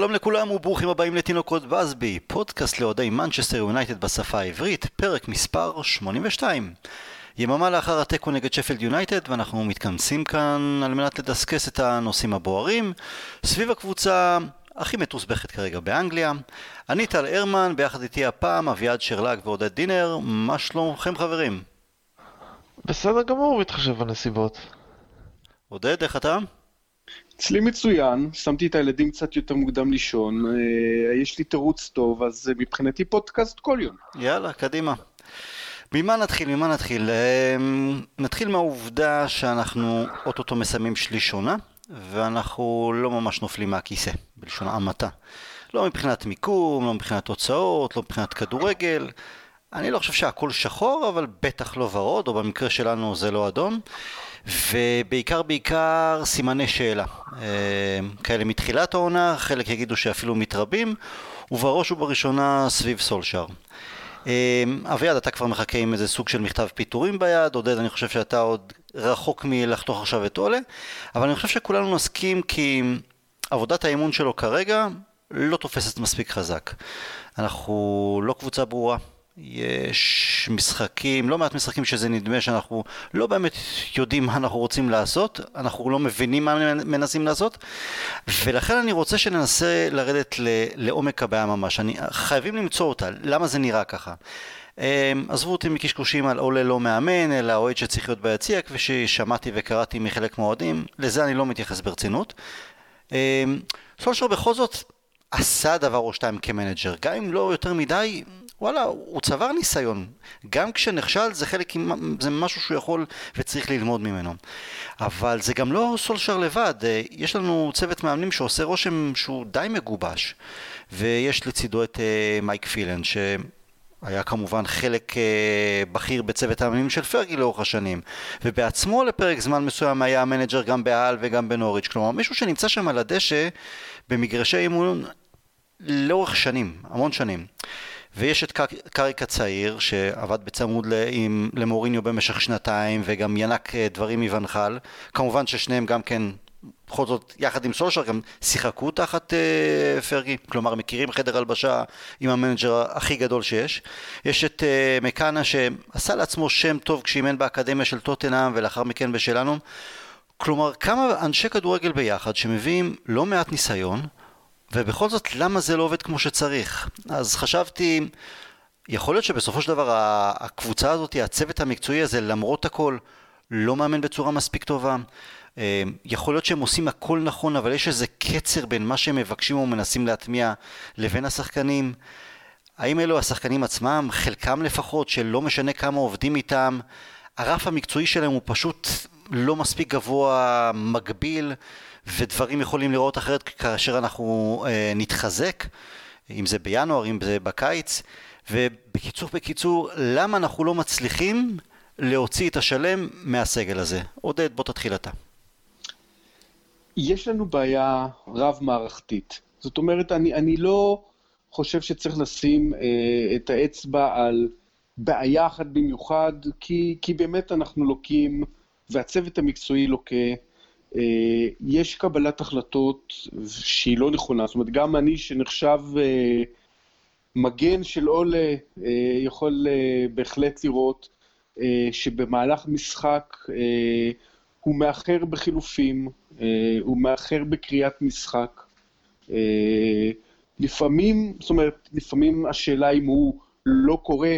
שלום לכולם וברוכים הבאים לתינוקות באזבי, פודקאסט לאוהדי מנצ'סטר יונייטד בשפה העברית, פרק מספר 82. יממה לאחר התיקו נגד שפילד יונייטד ואנחנו מתכנסים כאן על מנת לדסקס את הנושאים הבוערים סביב הקבוצה הכי מתוסבכת כרגע באנגליה. אני טל הרמן, ביחד איתי הפעם אביעד שרלג ועודד דינר, מה שלומכם חברים? בסדר גמור, בהתחשב בנסיבות. עודד, איך אתה? אצלי מצוין, שמתי את הילדים קצת יותר מוקדם לישון, אה, יש לי תירוץ טוב, אז מבחינתי פודקאסט כל יום. יאללה, קדימה. ממה נתחיל? ממה נתחיל? אה, נתחיל מהעובדה שאנחנו אוטוטו מסיימים שליש עונה, ואנחנו לא ממש נופלים מהכיסא, בלשון המעטה. לא מבחינת מיקום, לא מבחינת תוצאות, לא מבחינת כדורגל. אני לא חושב שהכל שחור, אבל בטח לא ורוד, או במקרה שלנו זה לא אדום. ובעיקר בעיקר סימני שאלה. אה, כאלה מתחילת העונה, חלק יגידו שאפילו מתרבים, ובראש ובראשונה סביב סולשאר. אה, אביעד, אתה כבר מחכה עם איזה סוג של מכתב פיטורים ביד, עודד, אני חושב שאתה עוד רחוק מלחתוך עכשיו את עולה, אבל אני חושב שכולנו נסכים כי עבודת האימון שלו כרגע לא תופסת מספיק חזק. אנחנו לא קבוצה ברורה, יש משחקים, לא מעט משחקים שזה נדמה שאנחנו לא באמת יודעים מה אנחנו רוצים לעשות, אנחנו לא מבינים מה מנסים לעשות, ולכן אני רוצה שננסה לרדת לעומק הבעיה ממש. אני, חייבים למצוא אותה, למה זה נראה ככה. אמ, עזבו אותי מקשקושים על עולה לא מאמן, אלא אוהד שצריך להיות ביציע, כפי ששמעתי וקראתי מחלק מהאוהדים, לזה אני לא מתייחס ברצינות. אמ, סולשר בכל זאת עשה דבר או שתיים כמנג'ר, גם אם לא יותר מדי, וואלה, הוא צבר ניסיון. גם כשנכשל זה חלק, זה משהו שהוא יכול וצריך ללמוד ממנו. אבל זה גם לא סולשיאר לבד, אה, יש לנו צוות מאמנים שעושה רושם שהוא די מגובש. ויש לצידו את אה, מייק פילן, שהיה כמובן חלק אה, בכיר בצוות המאמנים של פרגי לאורך השנים, ובעצמו לפרק זמן מסוים היה ה manager גם בהאל וגם בנוריץ', כלומר מישהו שנמצא שם על הדשא במגרשי אימון לאורך שנים, המון שנים. ויש את קאריק הצעיר שעבד בצמוד למוריניו במשך שנתיים וגם ינק אה, דברים מבנחל כמובן ששניהם גם כן בכל זאת יחד עם סולשר גם שיחקו תחת אה, פרגי. כלומר מכירים חדר הלבשה עם המנג'ר הכי גדול שיש. יש את אה, מקקנה שעשה לעצמו שם טוב כשאימן באקדמיה של טוטנאם ולאחר מכן בשלנו. כלומר כמה אנשי כדורגל ביחד שמביאים לא מעט ניסיון ובכל זאת, למה זה לא עובד כמו שצריך? אז חשבתי, יכול להיות שבסופו של דבר הקבוצה הזאת, הצוות המקצועי הזה, למרות הכל, לא מאמן בצורה מספיק טובה. אה, יכול להיות שהם עושים הכל נכון, אבל יש איזה קצר בין מה שהם מבקשים או מנסים להטמיע לבין השחקנים. האם אלו השחקנים עצמם, חלקם לפחות, שלא משנה כמה עובדים איתם, הרף המקצועי שלהם הוא פשוט לא מספיק גבוה, מגביל. ודברים יכולים לראות אחרת כאשר אנחנו אה, נתחזק, אם זה בינואר, אם זה בקיץ, ובקיצור, בקיצור, למה אנחנו לא מצליחים להוציא את השלם מהסגל הזה? עודד, בוא תתחיל אתה. יש לנו בעיה רב-מערכתית. זאת אומרת, אני, אני לא חושב שצריך לשים אה, את האצבע על בעיה אחת במיוחד, כי, כי באמת אנחנו לוקים, והצוות המקצועי לוקה יש קבלת החלטות שהיא לא נכונה, זאת אומרת, גם אני שנחשב אה, מגן של עולה, אה, יכול בהחלט לראות שבמהלך משחק הוא מאחר בחילופים, הוא מאחר בקריאת משחק. לפעמים, זאת אומרת, לפעמים השאלה אם הוא לא קורא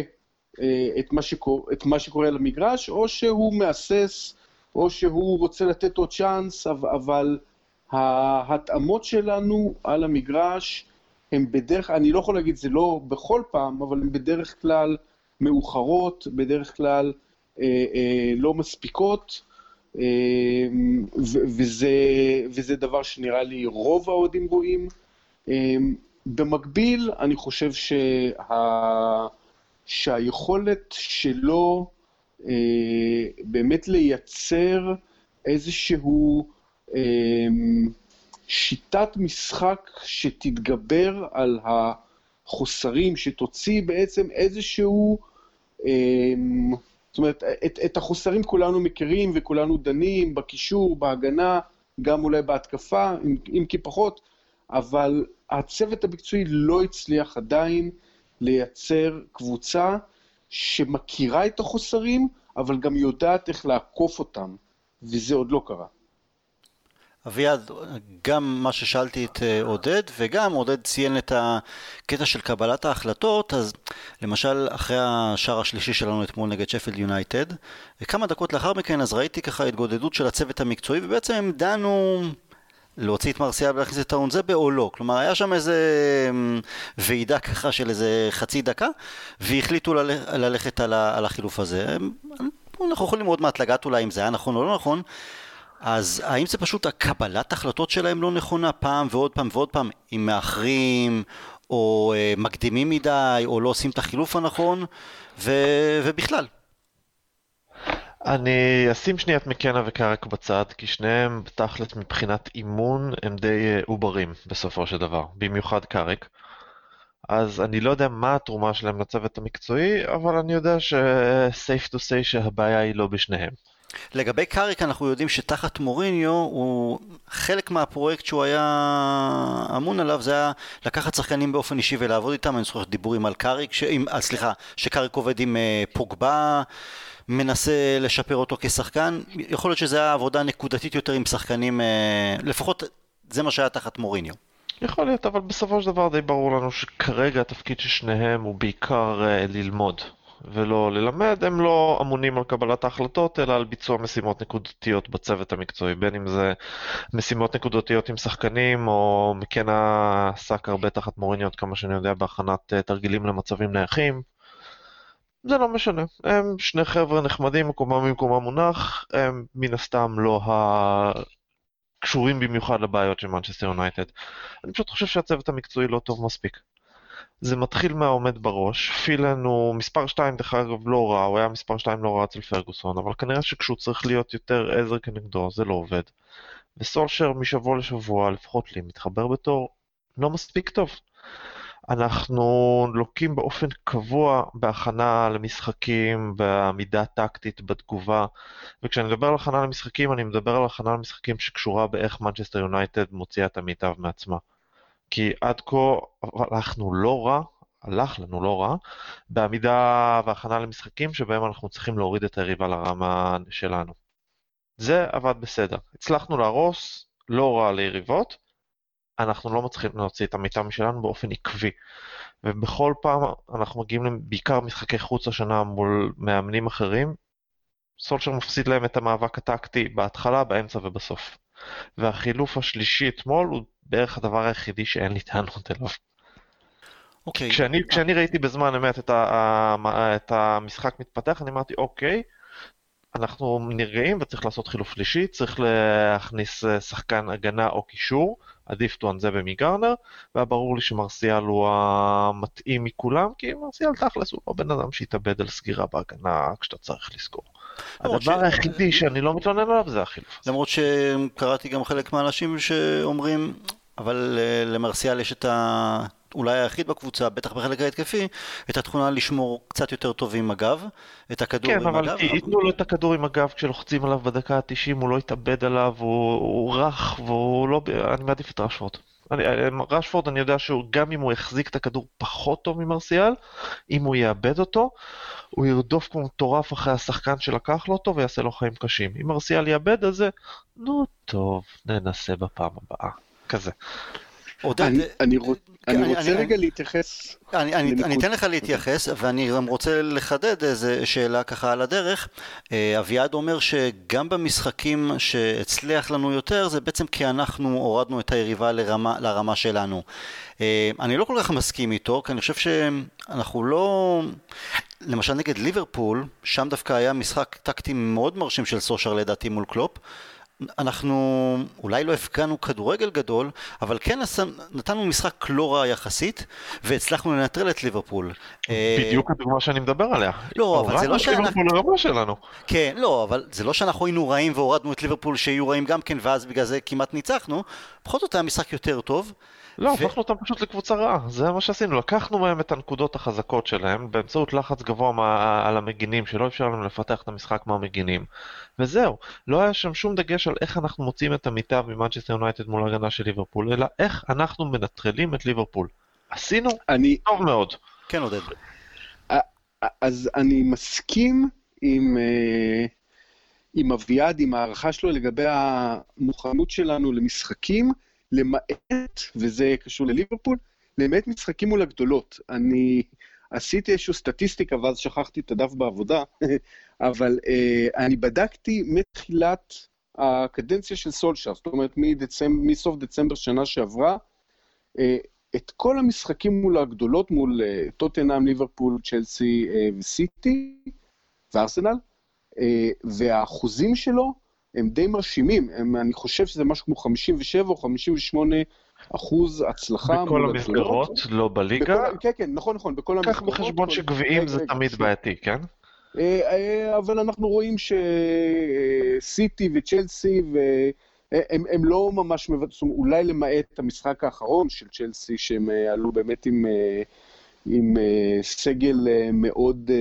את מה, שקור, את מה שקורה על המגרש, או שהוא מהסס או שהוא רוצה לתת עוד צ'אנס, אבל ההתאמות שלנו על המגרש הן בדרך, אני לא יכול להגיד זה לא בכל פעם, אבל הן בדרך כלל מאוחרות, בדרך כלל אה, אה, לא מספיקות, אה, וזה, וזה דבר שנראה לי רוב האוהדים רואים. אה, במקביל, אני חושב שה, שהיכולת שלו באמת לייצר איזשהו אה, שיטת משחק שתתגבר על החוסרים, שתוציא בעצם איזשהו... אה, זאת אומרת, את, את החוסרים כולנו מכירים וכולנו דנים, בקישור, בהגנה, גם אולי בהתקפה, אם, אם כי פחות, אבל הצוות המקצועי לא הצליח עדיין לייצר קבוצה שמכירה את החוסרים, אבל גם יודעת איך לעקוף אותם, וזה עוד לא קרה. אביעד, גם מה ששאלתי את אה, עודד, וגם עודד ציין את הקטע של קבלת ההחלטות, אז למשל אחרי השער השלישי שלנו אתמול נגד שפילד יונייטד, כמה דקות לאחר מכן אז ראיתי ככה התגודדות של הצוות המקצועי, ובעצם הם דנו להוציא את מרסיאל ולהכניס את האונזבה או לא. כלומר, היה שם איזה אמ, ועידה ככה של איזה חצי דקה, והחליטו ללכת על החילוף הזה. אנחנו יכולים עוד מעט לגעת אולי אם זה היה נכון או לא נכון. אז האם זה פשוט הקבלת החלטות שלהם לא נכונה פעם ועוד פעם ועוד פעם, אם מאחרים או אה, מקדימים מדי או לא עושים את החילוף הנכון ו... ובכלל. אני אשים שנייה את מקנה וקרק בצד, כי שניהם תכלת מבחינת אימון הם די אה, עוברים בסופו של דבר, במיוחד קרק. אז אני לא יודע מה התרומה שלהם לצוות המקצועי, אבל אני יודע ש-safe to say שהבעיה היא לא בשניהם. לגבי קאריק אנחנו יודעים שתחת מוריניו הוא חלק מהפרויקט שהוא היה אמון עליו זה היה לקחת שחקנים באופן אישי ולעבוד איתם, אני זוכר דיבורים על קאריק, ש... עם, סליחה, שקאריק עובד עם uh, פוגבה, מנסה לשפר אותו כשחקן, יכול להיות שזה היה עבודה נקודתית יותר עם שחקנים, uh, לפחות זה מה שהיה תחת מוריניו. יכול להיות, אבל בסופו של דבר די ברור לנו שכרגע התפקיד של שניהם הוא בעיקר uh, ללמוד. ולא ללמד, הם לא אמונים על קבלת ההחלטות, אלא על ביצוע משימות נקודתיות בצוות המקצועי, בין אם זה משימות נקודתיות עם שחקנים, או מקנה עסק הרבה תחת מוריניות, כמה שאני יודע, בהכנת אה, תרגילים למצבים נייחים. זה לא משנה, הם שני חבר'ה נחמדים, מקומם במקומם מונח, הם מן הסתם לא הקשורים במיוחד לבעיות של מנצ'סטר יונייטד. אני פשוט חושב שהצוות המקצועי לא טוב מספיק. זה מתחיל מהעומד בראש. פילן הוא מספר 2 דרך אגב לא רע, הוא היה מספר 2 לא רע אצל פרגוסון, אבל כנראה שכשהוא צריך להיות יותר עזר כנגדו זה לא עובד. וסולשר משבוע לשבוע, לפחות לי, מתחבר בתור לא מספיק טוב. אנחנו לוקים באופן קבוע בהכנה למשחקים, בעמידה טקטית, בתגובה, וכשאני מדבר על הכנה למשחקים, אני מדבר על הכנה למשחקים שקשורה באיך מנצ'סטר יונייטד מוציאה את המיטב מעצמה. כי עד כה הלכנו לא רע, הלך לנו לא רע, בעמידה והכנה למשחקים שבהם אנחנו צריכים להוריד את היריבה לרמה שלנו. זה עבד בסדר. הצלחנו להרוס לא רע ליריבות, אנחנו לא מצליחים להוציא את המיטה משלנו באופן עקבי. ובכל פעם אנחנו מגיעים בעיקר משחקי חוץ השנה מול מאמנים אחרים, סולשר מפסיד להם את המאבק הטקטי בהתחלה, באמצע ובסוף. והחילוף השלישי אתמול הוא בערך הדבר היחידי שאין לי טענות אליו. אוקיי. Okay. כשאני, כשאני ראיתי בזמן אמת את, ה, את המשחק מתפתח, אני אמרתי, אוקיי, אנחנו נרגעים וצריך לעשות חילוף שלישי, צריך להכניס אה, שחקן הגנה או קישור, עדיף טואנזבה מגרנר, והיה ברור לי שמרסיאל הוא המתאים מכולם, כי מרסיאל תכלס הוא לא בן אדם שהתאבד על סגירה בהגנה כשאתה צריך לזכור. הדבר ש... היחידי שאני לא מתלונן עליו זה החילוף. למרות שקראתי גם חלק מהאנשים שאומרים, אבל אה, למרסיאל יש את ה... אולי היחיד בקבוצה, בטח בחלק ההתקפי, את התכונה לשמור קצת יותר טוב עם הגב, את הכדור כן, עם הגב. כן, אבל ייתנו לו את הכדור עם הגב כשלוחצים עליו בדקה ה-90, הוא לא יתאבד עליו, הוא, הוא רך, והוא לא... אני מעדיף את רשפורד. אני, רשפורד אני יודע שהוא גם אם הוא יחזיק את הכדור פחות טוב ממרסיאל, אם הוא יאבד אותו, הוא ירדוף כמו מטורף אחרי השחקן שלקח לו אותו ויעשה לו חיים קשים. אם מרסיאל יאבד את זה, נו טוב, ננסה בפעם הבאה. כזה. עודד, אני, אני, רוצ, אני אני רוצה אני, רגע אני, להתייחס. אני, אני, אני אתן לך להתייחס, ואני גם רוצה לחדד איזה שאלה ככה על הדרך. אה, אביעד אומר שגם במשחקים שהצליח לנו יותר, זה בעצם כי אנחנו הורדנו את היריבה לרמה, לרמה שלנו. אה, אני לא כל כך מסכים איתו, כי אני חושב שאנחנו לא... למשל נגד ליברפול, שם דווקא היה משחק טקטי מאוד מרשים של סושר לדעתי מול קלופ. אנחנו אולי לא הפגענו כדורגל גדול, אבל כן נתנו משחק לא רע יחסית, והצלחנו לנטרל את ליברפול. אה, בדיוק הדוגמה שאני מדבר עליה. לא, אבל זה לא שאנחנו... לרמה שלנו. כן, לא, אבל זה לא שאנחנו היינו רעים והורדנו את ליברפול שיהיו רעים גם כן, ואז בגלל זה כמעט ניצחנו. בכל זאת היה משחק יותר טוב. לא, ו... הפכנו אותם פשוט לקבוצה רעה, זה מה שעשינו, לקחנו מהם את הנקודות החזקות שלהם באמצעות לחץ גבוה מה... על המגינים, שלא אפשר לנו לפתח את המשחק מהמגינים, וזהו, לא היה שם שום דגש על איך אנחנו מוצאים את המיטב ממנצ'סטר יונייטד מול הגנה של ליברפול, אלא איך אנחנו מנטרלים את ליברפול. עשינו אני... טוב מאוד. כן, עודד. אז אני מסכים עם... Uh... עם אביעד, עם הערכה שלו לגבי המוכנות שלנו למשחקים, למעט, וזה קשור לליברפול, למעט משחקים מול הגדולות. אני עשיתי איזושהי סטטיסטיקה ואז שכחתי את הדף בעבודה, אבל אה, אני בדקתי מתחילת הקדנציה של סולשר, זאת אומרת מדצמב, מסוף דצמבר שנה שעברה, אה, את כל המשחקים מול הגדולות, מול אה, טוטנאם, ליברפול, צ'לסי אה, וסיטי וארסנל, אה, והאחוזים שלו הם די מרשימים, הם, אני חושב שזה משהו כמו 57 או 58 אחוז הצלחה. בכל המסגרות, לא בליגה? בכל, כן, כן, נכון, נכון, בכל המסגרות. קח בחשבון שגביעים זה תמיד בעייתי, כן? אה, אה, אבל אנחנו רואים שסיטי וצ'לסי, הם, הם לא ממש מבצעים, אולי למעט המשחק האחרון של צ'לסי, שהם עלו באמת עם, עם סגל מאוד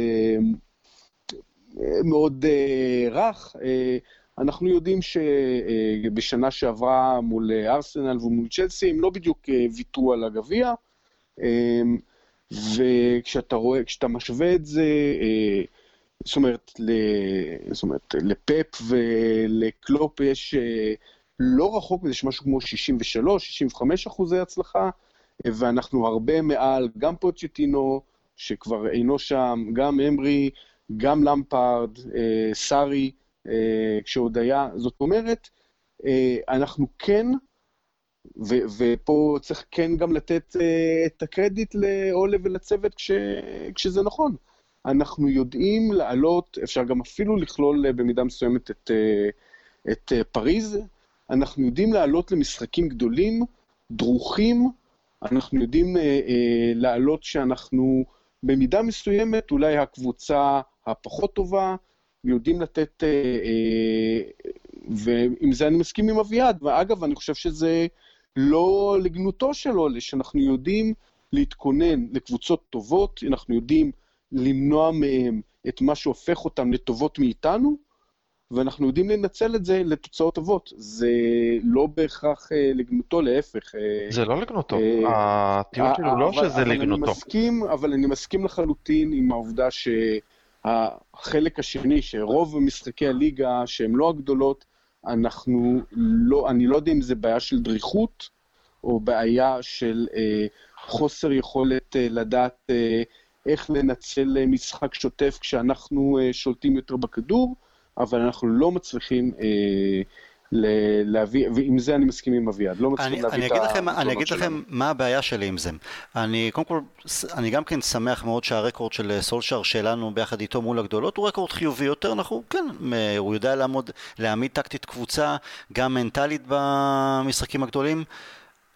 מאוד uh, רך. אנחנו יודעים שבשנה uh, שעברה מול ארסנל ומול צ'לסי הם לא בדיוק uh, ויתרו על הגביע, uh, וכשאתה רואה, כשאתה משווה את זה, זאת אומרת, זאת אומרת, לפפ ולקלופ יש לא רחוק מזה, יש משהו כמו 63-65 אחוזי הצלחה, ואנחנו הרבה מעל, גם פוצ'טינו, שכבר אינו שם, גם אמרי, גם למפארד, אה, סארי, אה, כשעוד היה. זאת אומרת, אה, אנחנו כן, ו- ופה צריך כן גם לתת את הקרדיט לאולה ולצוות כש- כשזה נכון. אנחנו יודעים לעלות, אפשר גם אפילו לכלול במידה מסוימת את, את פריז, אנחנו יודעים לעלות למשחקים גדולים, דרוכים, אנחנו יודעים לעלות שאנחנו במידה מסוימת אולי הקבוצה הפחות טובה, יודעים לתת, אה, אה, ועם זה אני מסכים עם אביעד, ואגב, אני חושב שזה לא לגנותו של עולה, שאנחנו יודעים להתכונן לקבוצות טובות, אנחנו יודעים למנוע מהם את מה שהופך אותם לטובות מאיתנו, ואנחנו יודעים לנצל את זה לתוצאות טובות. זה לא בהכרח אה, לגנותו, להפך. אה, זה לא לגנותו, אה, הטיעון שלי הוא לא שזה לגנותו. אני מסכים, אבל אני מסכים לחלוטין עם העובדה ש... החלק השני, שרוב משחקי הליגה שהם לא הגדולות, אנחנו לא, אני לא יודע אם זה בעיה של דריכות, או בעיה של אה, חוסר יכולת אה, לדעת אה, איך לנצל אה, משחק שוטף כשאנחנו אה, שולטים יותר בכדור, אבל אנחנו לא מצליחים אה, להביא, ועם זה אני מסכים עם אביעד, לא מצליחים להביא את ה... אני אגיד לכם מה הבעיה שלי עם זה. אני קודם כל, אני גם כן שמח מאוד שהרקורד של סולשר שלנו ביחד איתו מול הגדולות הוא רקורד חיובי יותר, אנחנו, כן, הוא יודע לעמוד, להעמיד טקטית קבוצה, גם מנטלית במשחקים הגדולים.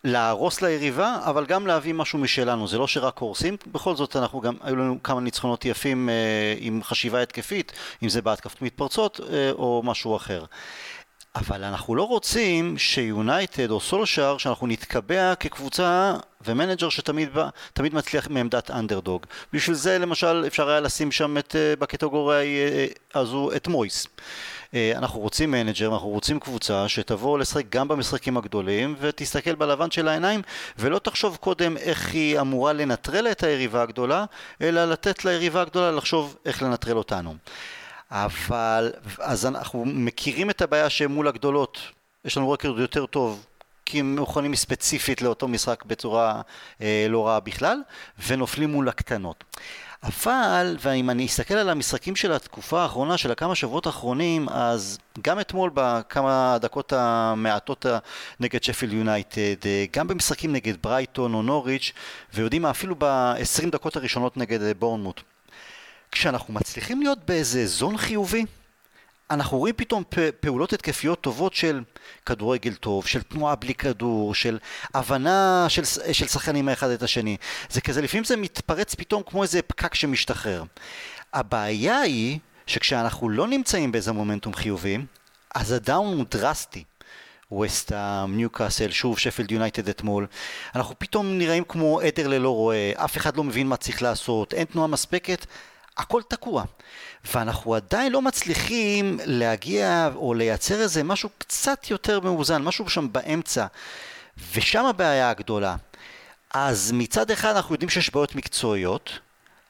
להרוס ליריבה, אבל גם להביא משהו משלנו, זה לא שרק הורסים, בכל זאת אנחנו גם, היו לנו כמה ניצחונות יפים אה, עם חשיבה התקפית, אם זה בהתקפות מתפרצות אה, או משהו אחר. אבל אנחנו לא רוצים שיונייטד או סולשאר, שאנחנו נתקבע כקבוצה ומנג'ר שתמיד בא, תמיד מצליח מעמדת אנדרדוג. בשביל זה למשל אפשר היה לשים שם את, אה, בקטגוריה אה, הזו את מויס. אה, אנחנו רוצים מנג'ר, אנחנו רוצים קבוצה שתבוא לשחק גם במשחקים הגדולים ותסתכל בלבן של העיניים ולא תחשוב קודם איך היא אמורה לנטרל את היריבה הגדולה, אלא לתת ליריבה הגדולה לחשוב איך לנטרל אותנו. אבל, אז אנחנו מכירים את הבעיה שמול הגדולות יש לנו רקורד יותר טוב כי הם מוכנים ספציפית לאותו משחק בצורה אה, לא רעה בכלל, ונופלים מול הקטנות. אבל, ואם אני אסתכל על המשחקים של התקופה האחרונה, של הכמה שבועות האחרונים, אז גם אתמול בכמה הדקות המעטות נגד שפיל יונייטד, אה, גם במשחקים נגד ברייטון או נוריץ', ויודעים מה, אפילו ב-20 דקות הראשונות נגד אה, בורנמוט. כשאנחנו מצליחים להיות באיזה זון חיובי, אנחנו רואים פתאום פעולות התקפיות טובות של כדורגל טוב, של תנועה בלי כדור, של הבנה של, של שחקנים האחד את השני. זה כזה, לפעמים זה מתפרץ פתאום כמו איזה פקק שמשתחרר. הבעיה היא שכשאנחנו לא נמצאים באיזה מומנטום חיובי, אז הדאון הוא דרסטי. ווסטהאם, ניוקאסל, שוב שפילד יונייטד אתמול. אנחנו פתאום נראים כמו עדר ללא רועה, אף אחד לא מבין מה צריך לעשות, אין תנועה מספקת, הכל תקוע. ואנחנו עדיין לא מצליחים להגיע או לייצר איזה משהו קצת יותר מאוזן, משהו שם באמצע. ושם הבעיה הגדולה. אז מצד אחד אנחנו יודעים שיש בעיות מקצועיות,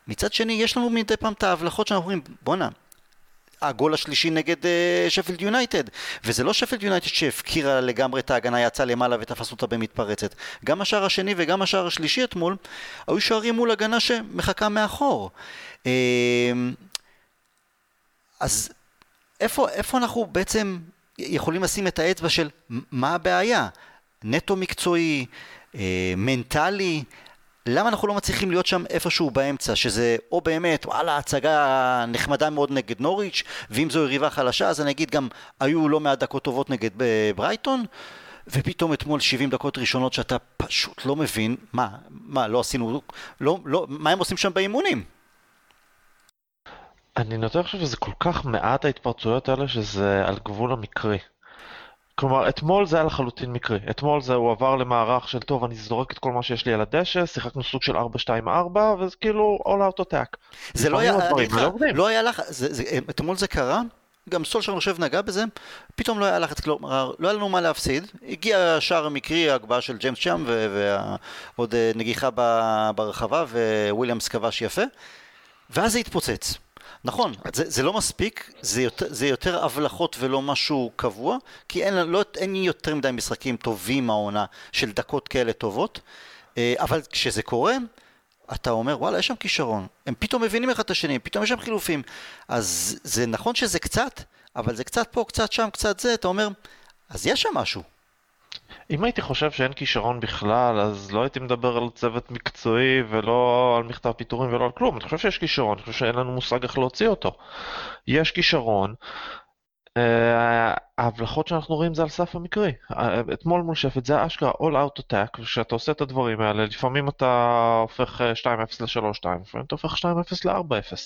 מצד שני יש לנו מדי פעם את ההבלחות שאנחנו אומרים בואנה הגול השלישי נגד uh, שפילד יונייטד וזה לא שפילד יונייטד שהפקירה לגמרי את ההגנה יצאה למעלה ותפס אותה במתפרצת גם השער השני וגם השער השלישי אתמול היו שערים מול הגנה שמחכה מאחור אז איפה, איפה אנחנו בעצם יכולים לשים את האצבע של מה הבעיה? נטו מקצועי, אה, מנטלי, למה אנחנו לא מצליחים להיות שם איפשהו באמצע, שזה או באמת, וואלה, הצגה נחמדה מאוד נגד נוריץ', ואם זו יריבה חלשה, אז אני אגיד גם, היו לא מעט דקות טובות נגד ברייטון, ופתאום אתמול 70 דקות ראשונות שאתה פשוט לא מבין, מה, מה, לא עשינו, לא, לא, מה הם עושים שם באימונים? אני נוטה לחשוב שזה כל כך מעט ההתפרצויות האלה שזה על גבול המקרי. כלומר, אתמול זה היה לחלוטין מקרי. אתמול זה הוא עבר למערך של טוב, אני זורק את כל מה שיש לי על הדשא, שיחקנו סוג של 4-2-4, וזה כאילו all out attack. זה לא היה, לא, לא היה לך, אתמול זה קרה, גם סולשר אני חושב נגע בזה, פתאום לא היה לחץ, כלומר, לא היה לנו מה להפסיד, הגיע השער המקרי, ההגבהה של ג'יימס שם, ועוד אה, נגיחה ברחבה, וויליאמס כבש יפה, ואז זה התפוצץ. נכון, זה, זה לא מספיק, זה יותר, זה יותר הבלחות ולא משהו קבוע, כי אין, לא, אין יותר מדי משחקים טובים העונה של דקות כאלה טובות, אה, אבל כשזה קורה, אתה אומר וואלה יש שם כישרון, הם פתאום מבינים אחד את השני, פתאום יש שם חילופים, אז זה נכון שזה קצת, אבל זה קצת פה, קצת שם, קצת זה, אתה אומר, אז יש שם משהו. אם הייתי חושב שאין כישרון בכלל, אז לא הייתי מדבר על צוות מקצועי ולא על מכתב פיטורים ולא על כלום. אני חושב שיש כישרון, אני חושב שאין לנו מושג איך להוציא אותו. יש כישרון, אה, ההבלחות שאנחנו רואים זה על סף המקרי. אה, אתמול מול שפט זה אשכרה all out attack, וכשאתה עושה את הדברים האלה, לפעמים אתה הופך 2-0 אה, ל-3-2, לפעמים אתה הופך 2-0 ל-4-0.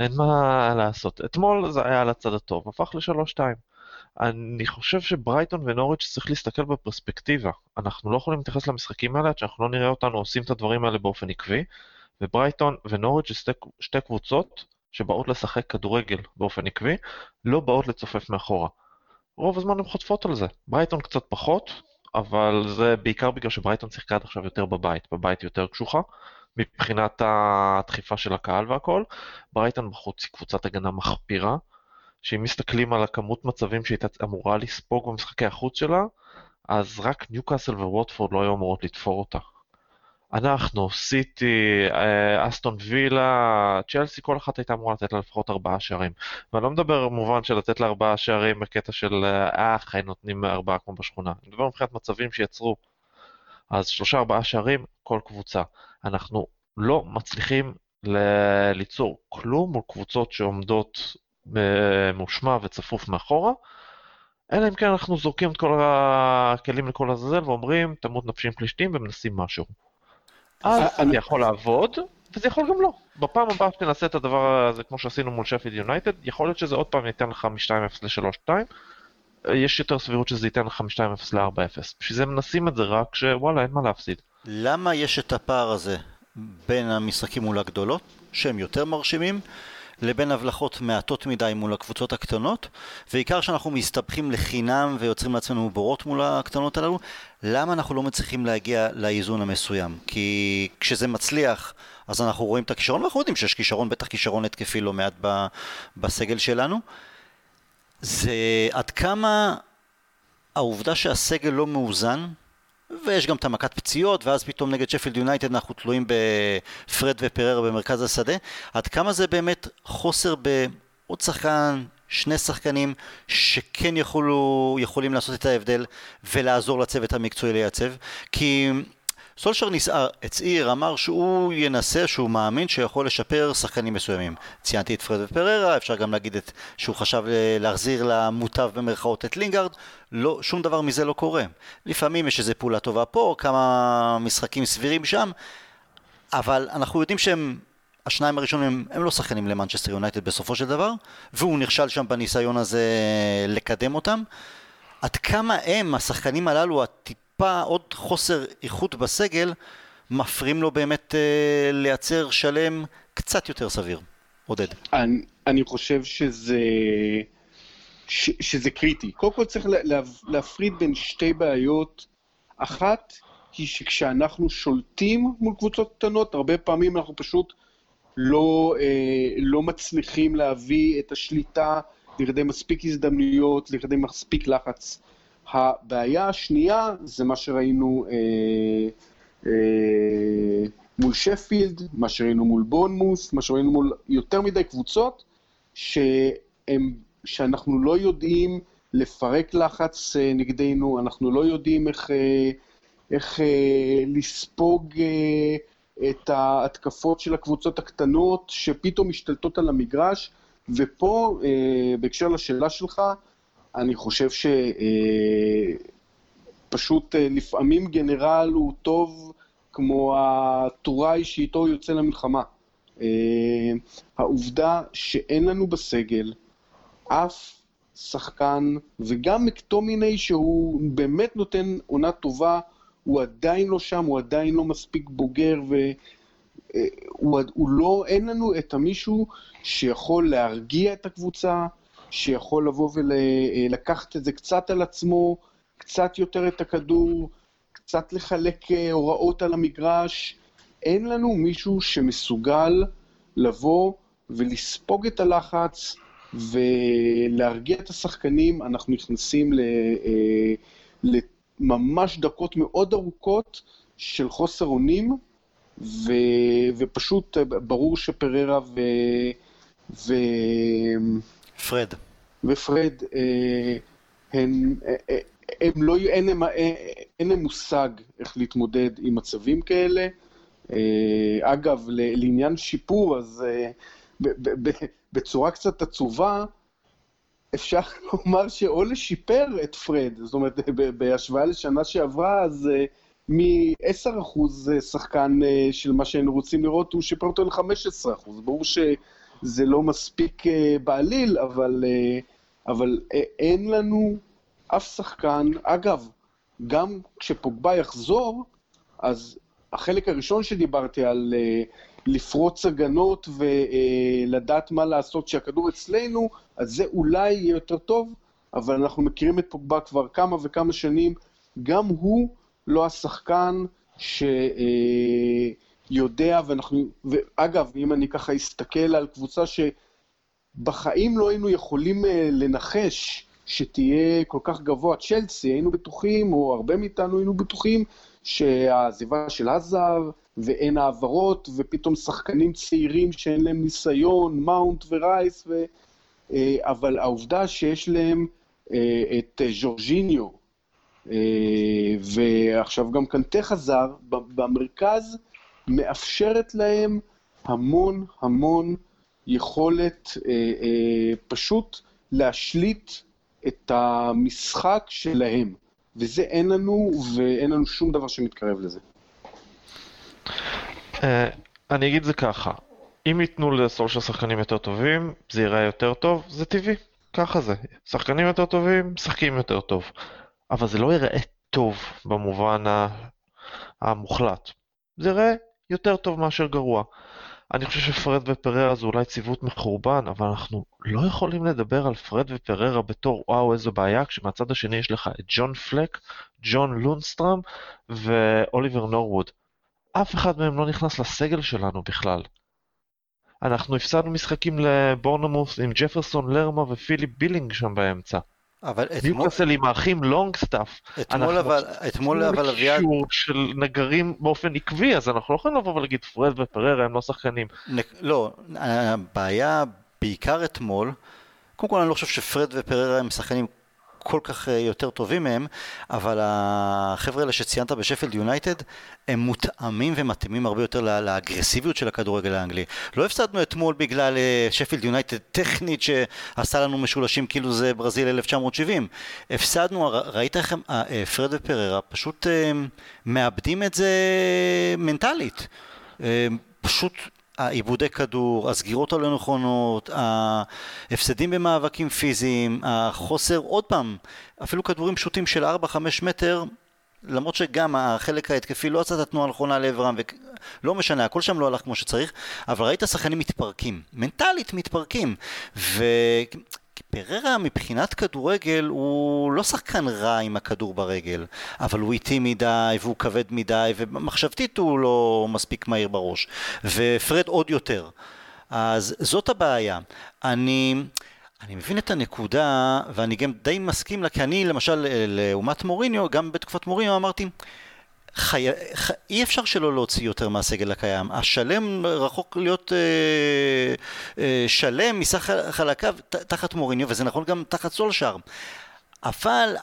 אין מה לעשות. אתמול זה היה על הצד הטוב, הפך ל-3-2. אני חושב שברייטון ונוריץ' צריך להסתכל בפרספקטיבה. אנחנו לא יכולים להתייחס למשחקים האלה עד שאנחנו לא נראה אותנו עושים את הדברים האלה באופן עקבי, וברייטון ונוריץ' זה שתי, שתי קבוצות שבאות לשחק כדורגל באופן עקבי, לא באות לצופף מאחורה. רוב הזמן הן חוטפות על זה. ברייטון קצת פחות, אבל זה בעיקר בגלל שברייטון שיחקה עד עכשיו יותר בבית, בבית יותר קשוחה, מבחינת הדחיפה של הקהל והכל. ברייטון בחוץ היא קבוצת הגנה מחפירה, שאם מסתכלים על הכמות מצבים שהיא אמורה לספוג במשחקי החוץ שלה, אז רק ניוקאסל וווטפורד לא היו אמורות לתפור אותה. אנחנו, סיטי, אה, אסטון וילה, צ'לסי, כל אחת הייתה אמורה לתת לה לפחות ארבעה שערים. ואני לא מדבר במובן של לתת לה ארבעה שערים בקטע של אה, חי נותנים ארבעה כמו בשכונה. אני מדבר מבחינת מצבים שיצרו. אז שלושה ארבעה שערים, כל קבוצה. אנחנו לא מצליחים ל- ליצור כלום מול קבוצות שעומדות ממושמע וצפוף מאחורה, אלא אם כן אנחנו זורקים את כל הכלים לכל הזזל ואומרים, תמות נפשי עם פלישתים ומנסים משהו. אז זה יכול לעבוד, וזה יכול גם לא. בפעם הבאה שנעשה את הדבר הזה כמו שעשינו מול שפיד יונייטד, יכול להיות שזה עוד פעם ייתן לך מ-2-0 ל-3-2, יש יותר סבירות שזה ייתן לך מ-2-0 ל-4-0. בשביל זה מנסים את זה רק שוואלה, אין מה להפסיד. למה יש את הפער הזה בין המשחקים מול הגדולות, שהם יותר מרשימים, לבין הבלחות מעטות מדי מול הקבוצות הקטנות, ועיקר שאנחנו מסתבכים לחינם ויוצרים לעצמנו בורות מול הקטנות הללו, למה אנחנו לא מצליחים להגיע לאיזון המסוים? כי כשזה מצליח, אז אנחנו רואים את הכישרון, ואנחנו יודעים שיש כישרון, בטח כישרון התקפי לא מעט בסגל שלנו. זה עד כמה העובדה שהסגל לא מאוזן, ויש גם את המכת פציעות, ואז פתאום נגד שפילד יונייטד אנחנו תלויים בפרד ופררה במרכז השדה. עד כמה זה באמת חוסר בעוד שחקן, שני שחקנים שכן יכולו, יכולים לעשות את ההבדל ולעזור לצוות המקצועי לייצב? כי סולשר נסער, הצהיר, אמר שהוא ינסה, שהוא מאמין שיכול לשפר שחקנים מסוימים. ציינתי את פרד ופריירה, אפשר גם להגיד את, שהוא חשב להחזיר למוטב במרכאות את לינגארד, לא, שום דבר מזה לא קורה. לפעמים יש איזו פעולה טובה פה, כמה משחקים סבירים שם, אבל אנחנו יודעים שהם, השניים הראשונים הם, הם לא שחקנים למנצ'סטר יונייטד בסופו של דבר, והוא נכשל שם בניסיון הזה לקדם אותם. עד כמה הם, השחקנים הללו, הטיפה עוד חוסר איכות בסגל, מפריעים לו באמת אה, לייצר שלם קצת יותר סביר. עודד. אני, אני חושב שזה, ש, שזה קריטי. קודם כל צריך לה, להפריד בין שתי בעיות. אחת היא שכשאנחנו שולטים מול קבוצות קטנות, הרבה פעמים אנחנו פשוט לא, אה, לא מצליחים להביא את השליטה לכדי מספיק הזדמנויות, לכדי מספיק לחץ. הבעיה השנייה זה מה שראינו אה, אה, מול שפילד, מה שראינו מול בונמוס, מה שראינו מול יותר מדי קבוצות, שהם, שאנחנו לא יודעים לפרק לחץ אה, נגדנו, אנחנו לא יודעים איך, אה, איך אה, לספוג את ההתקפות של הקבוצות הקטנות שפתאום משתלטות על המגרש, ופה, בהקשר לשאלה שלך, אני חושב שפשוט לפעמים גנרל הוא טוב כמו הטוראי שאיתו יוצא למלחמה. העובדה שאין לנו בסגל אף שחקן, וגם מקטומיני שהוא באמת נותן עונה טובה, הוא עדיין לא שם, הוא עדיין לא מספיק בוגר, והוא אה, הוא לא, אין לנו את המישהו שיכול להרגיע את הקבוצה, שיכול לבוא ולקחת את זה קצת על עצמו, קצת יותר את הכדור, קצת לחלק אה, הוראות על המגרש. אין לנו מישהו שמסוגל לבוא ולספוג את הלחץ, ולהרגיע את השחקנים, אנחנו נכנסים אה, לממש דקות מאוד ארוכות של חוסר אונים, ו, ופשוט ברור שפררה ו... ו... פרד. ופרד, אה, הם, אה, הם לא, אין להם, מושג איך להתמודד עם מצבים כאלה. אגב, לעניין שיפור, אז בצורה קצת עצובה, אפשר לומר שאולה שיפר את פרד, זאת אומרת, בהשוואה לשנה שעברה, אז uh, מ-10% אה, שחקן של מה שהיינו רוצים לראות, הוא שיפר אותו ל-15%. ברור שזה לא מספיק uh, בעליל, אבל, uh, אבל uh, אין לנו אף שחקן, אגב, גם כשפוגבה יחזור, אז החלק הראשון שדיברתי על uh, לפרוץ הגנות ולדעת מה לעשות כשהכדור אצלנו, אז זה אולי יהיה יותר טוב, אבל אנחנו מכירים את פוגבה כבר כמה וכמה שנים, גם הוא לא השחקן שיודע, ואנחנו, ואגב, אם אני ככה אסתכל על קבוצה שבחיים לא היינו יכולים אה, לנחש שתהיה כל כך גבוה, צ'לסי, היינו בטוחים, או הרבה מאיתנו היינו בטוחים, שהעזיבה של עזר ואין העברות, ופתאום שחקנים צעירים שאין להם ניסיון, מאונט ורייס, ו... אה, אבל העובדה שיש להם אה, את ז'ורג'יניו, ועכשיו גם קנטה חזר, במרכז מאפשרת להם המון המון יכולת פשוט להשליט את המשחק שלהם. וזה אין לנו, ואין לנו שום דבר שמתקרב לזה. אה, אני אגיד זה ככה, אם ייתנו לסולשר שחקנים יותר טובים, זה ייראה יותר טוב, זה טבעי, ככה זה. שחקנים יותר טובים, משחקים יותר טוב. אבל זה לא ייראה טוב במובן המוחלט. זה ייראה יותר טוב מאשר גרוע. אני חושב שפרד ופררה זה אולי ציוות מחורבן, אבל אנחנו לא יכולים לדבר על פרד ופררה בתור וואו איזו בעיה, כשמהצד השני יש לך את ג'ון פלק, ג'ון לונסטראם ואוליבר נורווד. אף אחד מהם לא נכנס לסגל שלנו בכלל. אנחנו הפסדנו משחקים לבורנמות' עם ג'פרסון לרמה ופיליפ בילינג שם באמצע. אבל אתמול... ניוקאסל עם האחים לונגסטאף. אתמול אבל, אתמול אבל אביעד... אנחנו קישור של נגרים באופן עקבי, אז אנחנו לא יכולים לבוא ולהגיד פרד ופריירה הם לא שחקנים. לא, הבעיה בעיקר אתמול, קודם כל אני לא חושב שפרד ופריירה הם שחקנים כל כך אה, יותר טובים מהם, אבל החבר'ה האלה שציינת בשפילד יונייטד, הם מותאמים ומתאימים הרבה יותר לאגרסיביות של הכדורגל האנגלי. לא הפסדנו אתמול בגלל אה, שפילד יונייטד טכנית שעשה לנו משולשים כאילו זה ברזיל 1970. הפסדנו, ראית איך אה, פרד ופררה פשוט מאבדים את זה מנטלית. פשוט העיבודי כדור, הסגירות הלא נכונות, ההפסדים במאבקים פיזיים, החוסר, עוד פעם, אפילו כדורים פשוטים של 4-5 מטר, למרות שגם החלק ההתקפי לא עשה את התנועה הנכונה לעברם, ולא משנה, הכל שם לא הלך כמו שצריך, אבל ראית שחקנים מתפרקים, מנטלית מתפרקים, ו... פררה מבחינת כדורגל הוא לא שחקן רע עם הכדור ברגל, אבל הוא איטי מדי והוא כבד מדי ומחשבתית הוא לא מספיק מהיר בראש, ופרד עוד יותר. אז זאת הבעיה. אני... אני מבין את הנקודה, ואני גם די מסכים לה, כי אני למשל, לעומת מוריניו, גם בתקופת מוריניו אמרתי, חי... ח... אי אפשר שלא להוציא יותר מהסגל הקיים. השלם רחוק להיות אה, אה, שלם מסך חלקיו תחת מוריניו, וזה נכון גם תחת סולשאר. אבל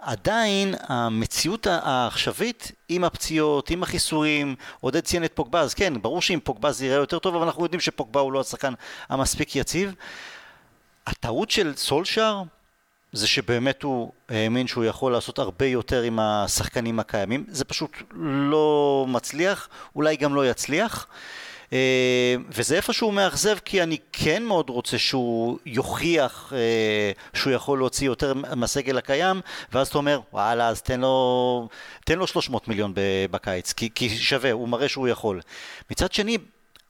עדיין המציאות העכשווית עם הפציעות, עם החיסורים, עודד ציין את פוגבה, אז כן, ברור שאם פוגבה זה יראה יותר טוב, אבל אנחנו יודעים שפוגבה הוא לא השחקן המספיק יציב. הטעות של סולשאר זה שבאמת הוא האמין שהוא יכול לעשות הרבה יותר עם השחקנים הקיימים, זה פשוט לא מצליח, אולי גם לא יצליח. אה, וזה איפשהו מאכזב כי אני כן מאוד רוצה שהוא יוכיח אה, שהוא יכול להוציא יותר מהסגל הקיים ואז אתה אומר וואלה אז תן לו, תן לו 300 מיליון בקיץ כי, כי שווה, הוא מראה שהוא יכול. מצד שני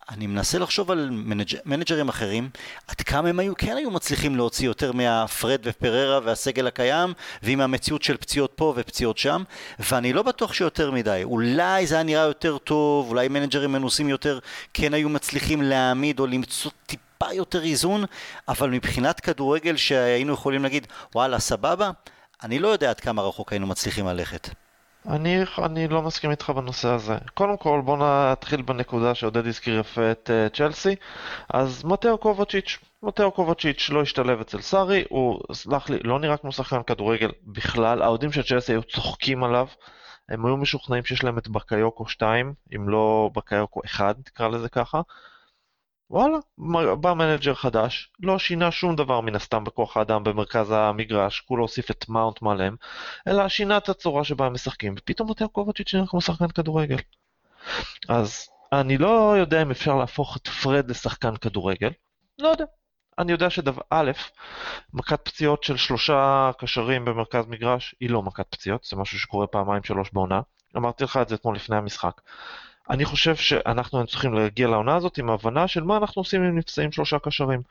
אני מנסה לחשוב על מנג'... מנג'רים אחרים, עד כמה הם היו, כן היו מצליחים להוציא יותר מהפרד ופריירה והסגל הקיים, ועם המציאות של פציעות פה ופציעות שם, ואני לא בטוח שיותר מדי. אולי זה היה נראה יותר טוב, אולי מנג'רים מנוסים יותר כן היו מצליחים להעמיד או למצוא טיפה יותר איזון, אבל מבחינת כדורגל שהיינו יכולים להגיד, וואלה, סבבה, אני לא יודע עד כמה רחוק היינו מצליחים ללכת. אני, אני לא מסכים איתך בנושא הזה. קודם כל, בוא נתחיל בנקודה שעודד הזכיר יפה את uh, צ'לסי. אז מתאו קובצ'יץ', מתאו קובצ'יץ' לא השתלב אצל סארי, הוא, סלח לי, לא נראה כמו שחקן כדורגל בכלל. האוהדים של צ'לסי היו צוחקים עליו. הם היו משוכנעים שיש להם את בקיוקו 2, אם לא בקיוקו 1, נקרא לזה ככה. וואלה, בא מנג'ר חדש, לא שינה שום דבר מן הסתם בכוח האדם במרכז המגרש, כולו הוסיף את מאונט מלם, אלא שינה את הצורה שבה הם משחקים, ופתאום מתאו קובאצ'יץ' נראה כמו שחקן כדורגל. אז אני לא יודע אם אפשר להפוך את פרד לשחקן כדורגל, לא יודע. אני יודע שדבר, א', מכת פציעות של שלושה קשרים במרכז מגרש היא לא מכת פציעות, זה משהו שקורה פעמיים שלוש בעונה. אמרתי לך את זה אתמול לפני המשחק. אני חושב שאנחנו צריכים להגיע לעונה הזאת עם הבנה של מה אנחנו עושים אם נפצעים שלושה קשרים.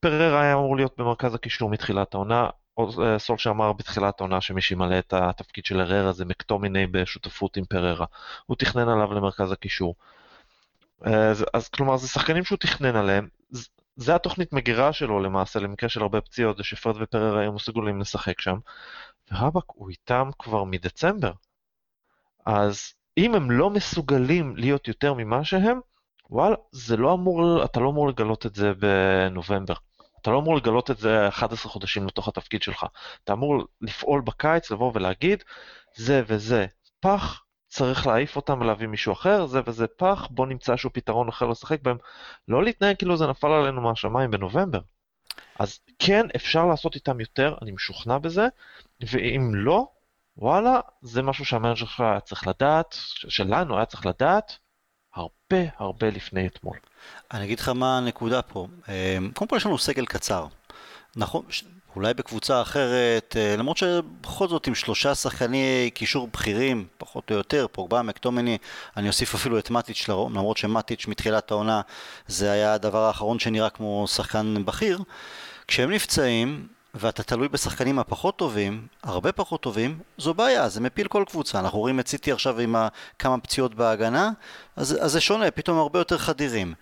פררה היה אמור להיות במרכז הקישור מתחילת העונה, אה, סול שאמר בתחילת העונה שמי שימלא את התפקיד של אררה זה מקטומיני בשותפות עם פררה. הוא תכנן עליו למרכז הקישור. אז, אה, אז כלומר זה שחקנים שהוא תכנן עליהם, זה התוכנית מגירה שלו למעשה למקרה של הרבה פציעות, זה שפרד ופררה היו מסוגלים לשחק שם, ורבאק הוא איתם כבר מדצמבר. אז אם הם לא מסוגלים להיות יותר ממה שהם, וואלה, זה לא אמור, אתה לא אמור לגלות את זה בנובמבר. אתה לא אמור לגלות את זה 11 חודשים לתוך התפקיד שלך. אתה אמור לפעול בקיץ, לבוא ולהגיד, זה וזה פח, צריך להעיף אותם ולהביא מישהו אחר, זה וזה פח, בוא נמצא איזשהו פתרון אחר לשחק בהם. לא להתנהג כאילו זה נפל עלינו מהשמיים בנובמבר. אז כן, אפשר לעשות איתם יותר, אני משוכנע בזה, ואם לא, וואלה, זה משהו שהמנג'ר שלך היה צריך לדעת, שלנו היה צריך לדעת, הרבה הרבה לפני אתמול. אני אגיד לך מה הנקודה פה. אמ, קודם כל יש לנו סגל קצר. נכון, אולי בקבוצה אחרת, אה, למרות שבכל זאת עם שלושה שחקני קישור בכירים, פחות או יותר, פוגבה, מקטומני, אני אוסיף אפילו את מטיץ' למרות שמטיץ' מתחילת העונה זה היה הדבר האחרון שנראה כמו שחקן בכיר. כשהם נפצעים, ואתה תלוי בשחקנים הפחות טובים, הרבה פחות טובים, זו בעיה, זה מפיל כל קבוצה. אנחנו רואים את סיטי עכשיו עם כמה פציעות בהגנה, אז, אז זה שונה, פתאום הרבה יותר חדירים.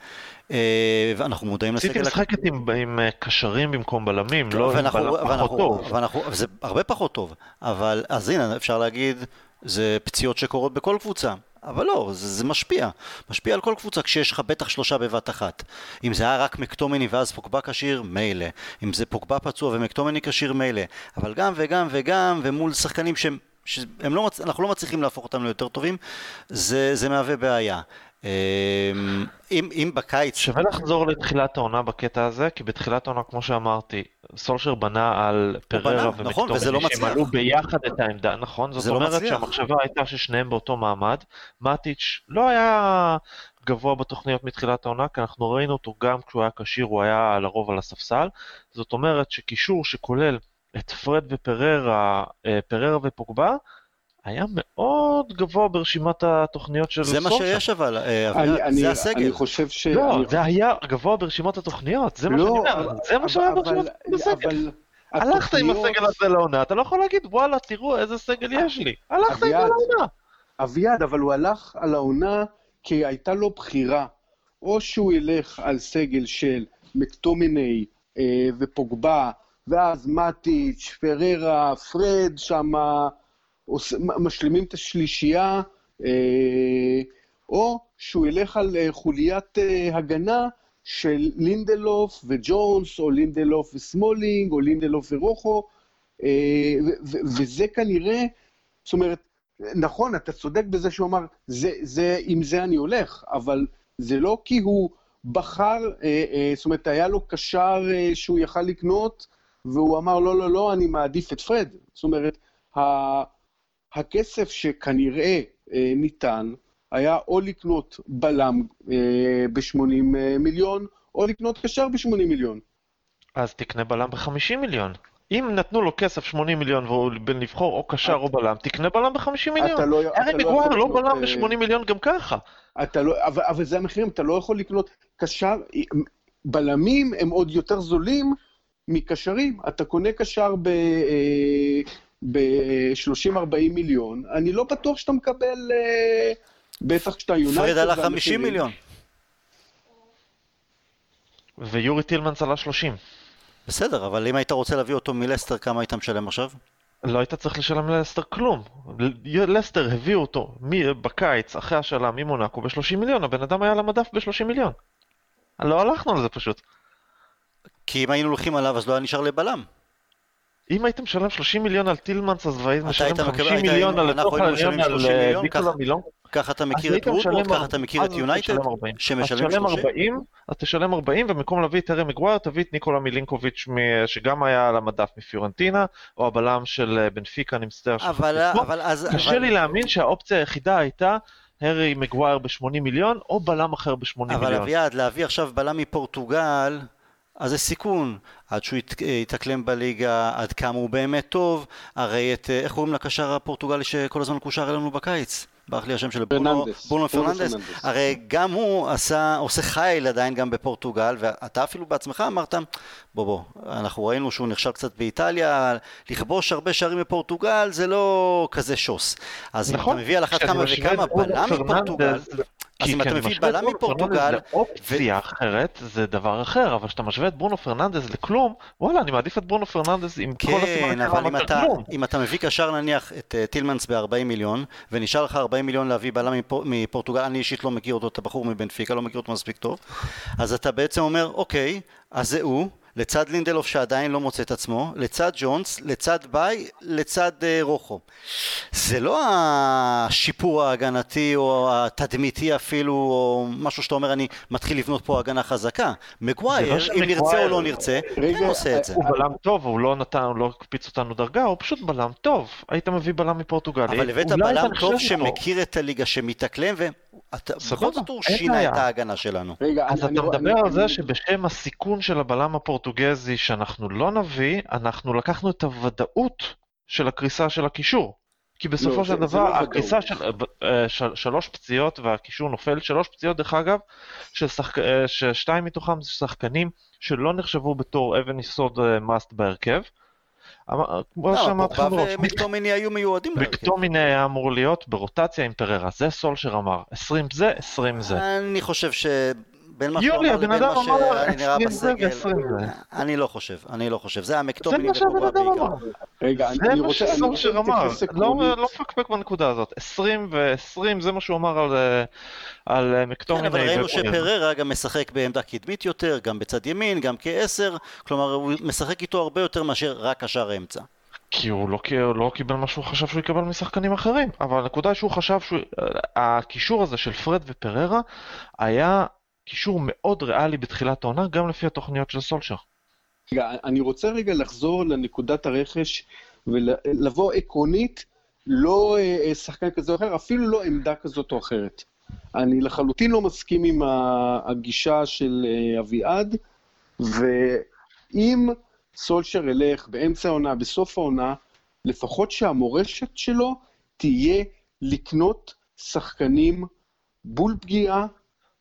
אה, ואנחנו מודעים לסגל... סיטי משחקת עם, עם אה, קשרים במקום בלמים, לא עם בלם פחות טוב. ואנחנו, זה הרבה פחות טוב, אבל אז הנה, אפשר להגיד, זה פציעות שקורות בכל קבוצה. אבל לא, זה, זה משפיע. משפיע על כל קבוצה כשיש לך בטח שלושה בבת אחת. אם זה היה רק מקטומני ואז פוגבה כשיר, מילא. אם זה פוגבה פצוע ומקטומני כשיר, מילא. אבל גם וגם וגם, ומול שחקנים שהם... שהם לא, אנחנו לא מצליחים להפוך אותם ליותר טובים, זה, זה מהווה בעיה. אמ, אם, אם בקיץ... שווה לחזור לתחילת העונה בקטע הזה, כי בתחילת העונה, כמו שאמרתי, סולשר בנה על פררה נכון, וזה לא שהם עלו ביחד את העמדה, נכון? זאת לא אומרת לא שהמחשבה הייתה ששניהם באותו מעמד. מאטיץ' לא היה גבוה בתוכניות מתחילת העונה, כי אנחנו ראינו אותו גם כשהוא היה כשיר, הוא היה לרוב על הספסל. זאת אומרת שקישור שכולל את פרד ופררה, אה, פררה ופוגבה, היה מאוד גבוה ברשימת התוכניות של זה מה. שיש אבל, אה, זה הסגל. אני חושב ש... לא, אני- זה היה גבוה ברשימת התוכניות, זה מה לא, שאני אומר, אבל- זה מה שהיה אבל- ברשימת הסגל. אבל הלכת עם הסגל הזה לעונה, אתה לא יכול להגיד, וואלה, תראו איזה סגל יש לי. הלכת עם זה אביעד, אבל הוא הלך על העונה כי הייתה לו בחירה. או שהוא ילך על סגל של מקטומיני אה, ופוגבה, ואז מטיץ', פררה, פרד, שמה משלימים את השלישייה, אה, או שהוא ילך על אה, חוליית אה, הגנה של לינדלוף וג'ונס, או לינדלוף וסמולינג, או לינדלוף ורוחו, וזה כנראה, זאת אומרת, נכון, אתה צודק בזה שהוא אמר, זה, זה, עם זה אני הולך, אבל זה לא כי הוא בחר, זאת אומרת, היה לו קשר שהוא יכל לקנות, והוא אמר, לא, לא, לא, אני מעדיף את פרד. זאת אומרת, הכסף שכנראה אה, ניתן, היה או לקנות בלם אה, ב-80 מיליון, או לקנות קשר ב-80 מיליון. אז תקנה בלם ב-50 מיליון. אם נתנו לו כסף 80 מיליון והוא בין לבחור או קשר או בלם, תקנה בלם ב-50 אתה מיליון. לא, אתה ארי לא יכול לא לקנות, בלם אה, ב-80 מיליון גם ככה. אתה לא, אבל, אבל זה המחירים, אתה לא יכול לקנות קשר, בלמים הם עוד יותר זולים מקשרים. אתה קונה קשר ב-30-40 מיליון, אני לא בטוח שאתה מקבל, אה, בטח כשאתה יונייטד. פרד עלה 50 והמחירים- מיליון. ויורי טילמנס עלה 30. בסדר, אבל אם היית רוצה להביא אותו מלסטר, כמה היית משלם עכשיו? לא היית צריך לשלם ללסטר כלום. לסטר הביאו אותו מ- בקיץ, אחרי השאלה ממונקו ב-30 מיליון, הבן אדם היה על המדף ב-30 מיליון. לא הלכנו על זה פשוט. כי אם היינו הולכים עליו, אז לא היה נשאר לבלם. אם הייתם משלם 30 מיליון על טילמנס, אז משלם היית מקבל- 50 היית- מיליון על לצורך העניין על 30 מיליון, ניקולה מילון. ככה אתה מכיר את היית וודוורד, משלם ככה אתה מכיר את יונייטד, תשלם 40. שמשלמים אז תשלם 30. 40, אז תשלם 40, ובמקום להביא את ארי מגווייר, תביא את ניקולה מילינקוביץ', שגם היה על המדף מפיורנטינה, או הבלם של אה, בנפיקה, אני מצטער אבל. אבל אז... קשה אבל- לי להאמין שהאופציה היחידה הייתה הארי מגווייר ב-80 מיליון, או בלם אחר ב-80 אבל מיליון. אביעד, להביא עכשיו בלם מפורטוגל, אז זה סיכון. עד שהוא ית- יתאקלם בליגה, עד כמה הוא באמת טוב. הרי את, אה, איך קוראים לקשר הפורטוגלי שכל הזמן מקושר אלינו בקיץ? ברח לי השם שלו, ברונו, פרננדס. ברונו. הרי גם הוא עשה, עושה חייל עדיין גם בפורטוגל, ואתה אפילו בעצמך אמרת, בוא בוא, אנחנו ראינו שהוא נכשל קצת באיטליה, לכבוש הרבה שערים בפורטוגל זה לא כזה שוס. אז אם נכון. אתה מביא על אחת כמה וכמה בלם מפורטוגל, אז אם אתה מביא בלם מפורטוגל, לאופציה אחרת, זה דבר אחר, אבל כשאתה משווה את ברונו פרננדז לכלום, וואלה, אני מעדיף את ברונו פרננדז עם כל הסימן כן, אבל אם אתה, מביא קשר נניח את אה, טילמנס ב-40 מיליון, ונשאר לך 40 מיליון להביא בלם מפור, מפורטוגל, אני אישית לא מכיר אותו, את הבחור מבנפיקה, לא מכיר אותו מספיק טוב, אז אתה בעצם אומר, אוקיי, אז זה הוא, לצד לינדלוף שעדיין לא מוצא את עצמו, לצד ג'ונס, לצד ביי, לצד uh, רוחו. זה לא השיפור ההגנתי או התדמיתי אפילו, או משהו שאתה אומר, אני מתחיל לבנות פה הגנה חזקה. מגווייר, לא אם נרצה או לא נרצה, רגע, כן עושה את זה. הוא בלם טוב, הוא לא נתן, הוא לא הקפיץ אותנו דרגה, הוא פשוט בלם טוב. היית מביא בלם מפורטוגל. אבל הבאת בלם טוב. שמכיר את הליגה, שמתאקלם, סבבה, זאת הוא שינה. את ההגנה שלנו. רגע, אז אתה מדבר על זה שבשם הסיכון של הבלם הפורטוגזי שאנחנו לא נביא, אנחנו לקחנו את הוודאות של הקריסה של הקישור. כי בסופו לא, של זה- זה דבר, לא הקריסה של אה, של- שלוש פציעות והקישור נופל, שלוש פציעות דרך אגב, של אה, ששתיים מתוכם זה שחקנים שלא נחשבו בתור אבן יסוד מאסט בהרכב. אמר- כמו לא, לך פוגבה מראש, ומקטומיני היו מיועדים להרכב. מקטומיני היה אמור להיות ברוטציה עם פררה, זה סולשר אמר, 20 זה, 20 זה. אני חושב שבין מה שהוא יולי, אמר הבן לבין אדם מה אמר שאני נראה 20 זה בסגל, ו-20 זה. אני לא חושב, אני לא חושב. זה זה מה ופוגבה אדם בעיקר. אמר. רגע, אני- זה מה רוצה אני רוצה שסולשר אמר, לא עקרונית. לא מפקפק בנקודה הזאת. 20 ו-20 זה מה שהוא אמר על, אה, אה, כן, מקטומיני. אבל ראינו. שפררה גם משחק בעמדה קדמית יותר, גם בצד ימין, גם כעשר, כלומר הוא משחק איתו הרבה יותר מאשר רק קשר האמצע. כי הוא לא, הוא לא קיבל מה שהוא חשב שהוא יקבל משחקנים אחרים. אבל הנקודה היא שהוא חשב שהוא... הקישור הזה של פרד ופררה היה קישור מאוד ריאלי בתחילת העונה, גם לפי התוכניות של סולשר. רגע, אני רוצה רגע לחזור לנקודת הרכש ולבוא עקרונית, לא אה, שחקן כזה או אחר, אפילו לא עמדה כזאת או אחרת. אני לחלוטין לא מסכים עם הגישה של אה, אביעד, ואם סולשר ילך באמצע העונה, בסוף העונה, לפחות שהמורשת שלו תהיה לקנות שחקנים בול פגיעה,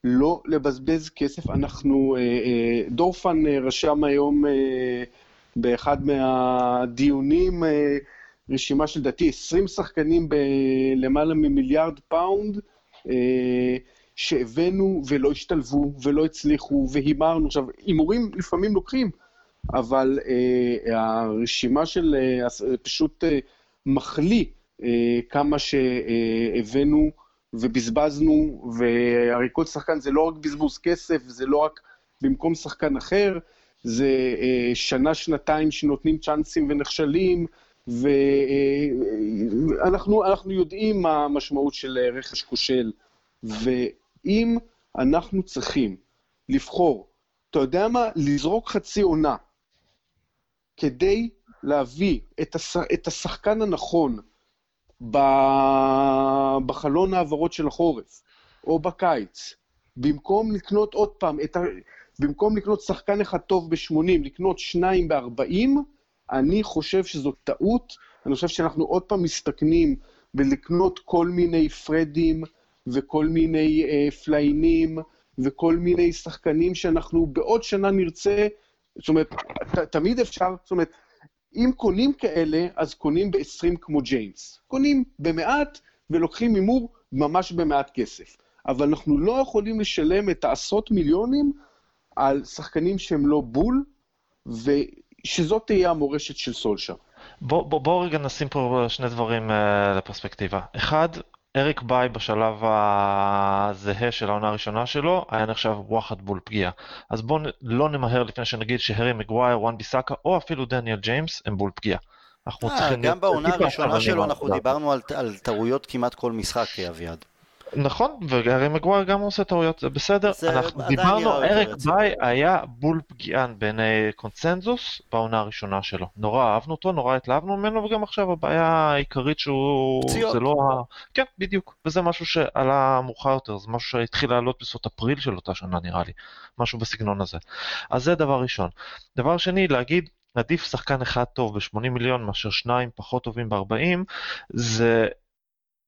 לא לבזבז כסף. אנחנו, אה, אה, דורפן רשם היום באחד מהדיונים רשימה של לדעתי 20 שחקנים בלמעלה ממיליארד פאונד, אה, שהבאנו ולא השתלבו ולא הצליחו והימרנו. עכשיו, הימורים לפעמים לוקחים, אבל אה, הרשימה של אה, פשוט אה, מחליא אה, כמה שהבאנו ובזבזנו, והרי כל שחקן זה לא רק בזבוז כסף, זה לא רק במקום שחקן אחר, זה אה, שנה, שנתיים שנותנים צ'אנסים ונכשלים, ואנחנו יודעים מה המשמעות של רכש כושל, ואם אנחנו צריכים לבחור, אתה יודע מה? לזרוק חצי עונה כדי להביא את, הש... את השחקן הנכון בחלון העברות של החורף, או בקיץ, במקום לקנות עוד פעם, ה... במקום לקנות שחקן אחד טוב ב-80, לקנות שניים ב-40, אני חושב שזו טעות, אני חושב שאנחנו עוד פעם מסתכנים בלקנות כל מיני פרדים וכל מיני אה, פליינים וכל מיני שחקנים שאנחנו בעוד שנה נרצה, זאת אומרת, ת, תמיד אפשר, זאת אומרת, אם קונים כאלה, אז קונים ב-20 כמו ג'יימס. קונים במעט ולוקחים הימור ממש במעט כסף. אבל אנחנו לא יכולים לשלם את העשרות מיליונים על שחקנים שהם לא בול, ו... שזאת תהיה המורשת של סולשר. בואו בוא, בוא רגע נשים פה שני דברים אה, לפרספקטיבה. אחד, אריק באיי בשלב הזהה של העונה הראשונה שלו היה נחשב וואחד בול פגיעה. אז בואו לא נמהר לפני שנגיד שהרי מגווייר, וואן ביסאקה או אפילו דניאל ג'יימס הם בול פגיעה. אנחנו אה, צריכים... גם בעונה הראשונה שלו אנחנו דיברנו על, על טעויות כמעט כל משחק, אביעד. נכון, והרי מגווייר גם עושה טעויות, זה בסדר. זה אנחנו דיברנו, אריק ביי היה בול פגיען בעיני קונצנזוס בעונה הראשונה שלו. נורא אהבנו אותו, נורא התלהבנו ממנו, וגם עכשיו הבעיה העיקרית שהוא... פציעות. זה לא ה... כן, בדיוק. וזה משהו שעלה מאוחר יותר, זה משהו שהתחיל לעלות בסוף אפריל של אותה שנה נראה לי. משהו בסגנון הזה. אז זה דבר ראשון. דבר שני, להגיד, עדיף שחקן אחד טוב ב-80 מיליון מאשר שניים פחות טובים ב-40, זה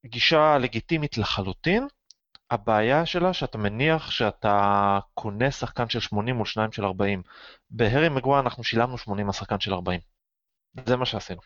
גישה לגיטימית לחלוטין, הבעיה שלה שאתה מניח שאתה קונה שחקן של 80 מול שניים של 40. בהרי מגווה אנחנו שילמנו 80 על שחקן של 40. זה מה שעשינו.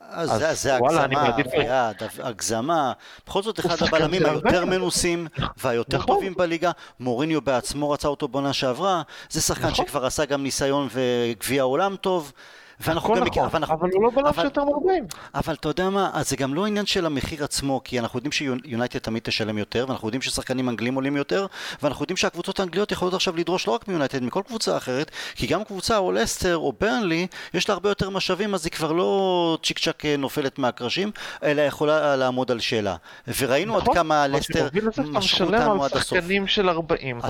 אז זה, זה הגזמה, אביעד, הגזמה. בכל זאת אחד הבלמים היותר מנוסים והיותר נכון. טובים בליגה. מוריניו בעצמו רצה אותו בעונה שעברה. זה שחקן נכון. שכבר עשה גם ניסיון וגביע עולם טוב. ואנחנו גם... נכון, אבל, אבל הוא לא בלם של יותר מ-40. אבל אתה יודע מה, אז זה גם לא עניין של המחיר עצמו, כי אנחנו יודעים שיונייטד תמיד תשלם יותר, ואנחנו יודעים ששחקנים אנגלים עולים יותר, ואנחנו יודעים שהקבוצות האנגליות יכולות עכשיו לדרוש לא רק מיונייטד, מכל קבוצה אחרת, כי גם קבוצה או לסטר או ברנלי, יש לה הרבה יותר משאבים, אז היא כבר לא צ'יק צ'אק אה, נופלת מהקרשים, אלא יכולה לעמוד על שאלה. וראינו נכון, עד כמה לסטר משכו אותנו עד הסוף.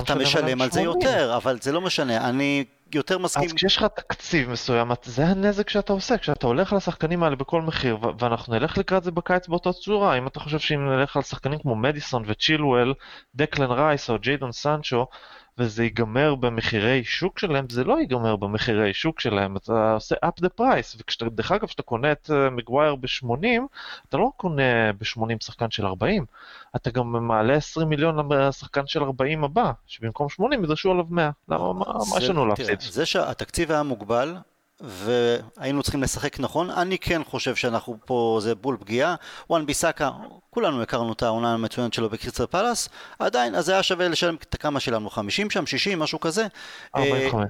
אתה משלם על זה יותר, אבל זה לא משנה. אני יותר מסכים. אז כשיש לך תקציב מסוים, זה הנזק שאתה עושה, כשאתה הולך על השחקנים האלה בכל מחיר, ואנחנו נלך לקראת זה בקיץ באותה צורה, אם אתה חושב שאם נלך על שחקנים כמו מדיסון וצ'ילואל, דקלן רייס או ג'יידון סנצ'ו, וזה ייגמר במחירי שוק שלהם, זה לא ייגמר במחירי שוק שלהם, אתה עושה up the price, ודרך אגב, כשאתה קונה את מגווייר אה, ב-80, אתה לא קונה ב-80 שחקן של 40, אתה גם מעלה 20 מיליון לשחקן של 40 הבא, שבמקום 80 ידרשו עליו 100, למה, מה, מה יש לנו להפסיד? זה שהתקציב היה מוגבל, והיינו צריכים לשחק נכון. אני כן חושב שאנחנו פה, זה בול פגיעה. וואן ביסאקה, כולנו הכרנו את העונה המצוינת שלו בקריסטל פלאס, עדיין, אז היה שווה לשלם את כמה שלנו, 50 שם, 60, משהו כזה. 45.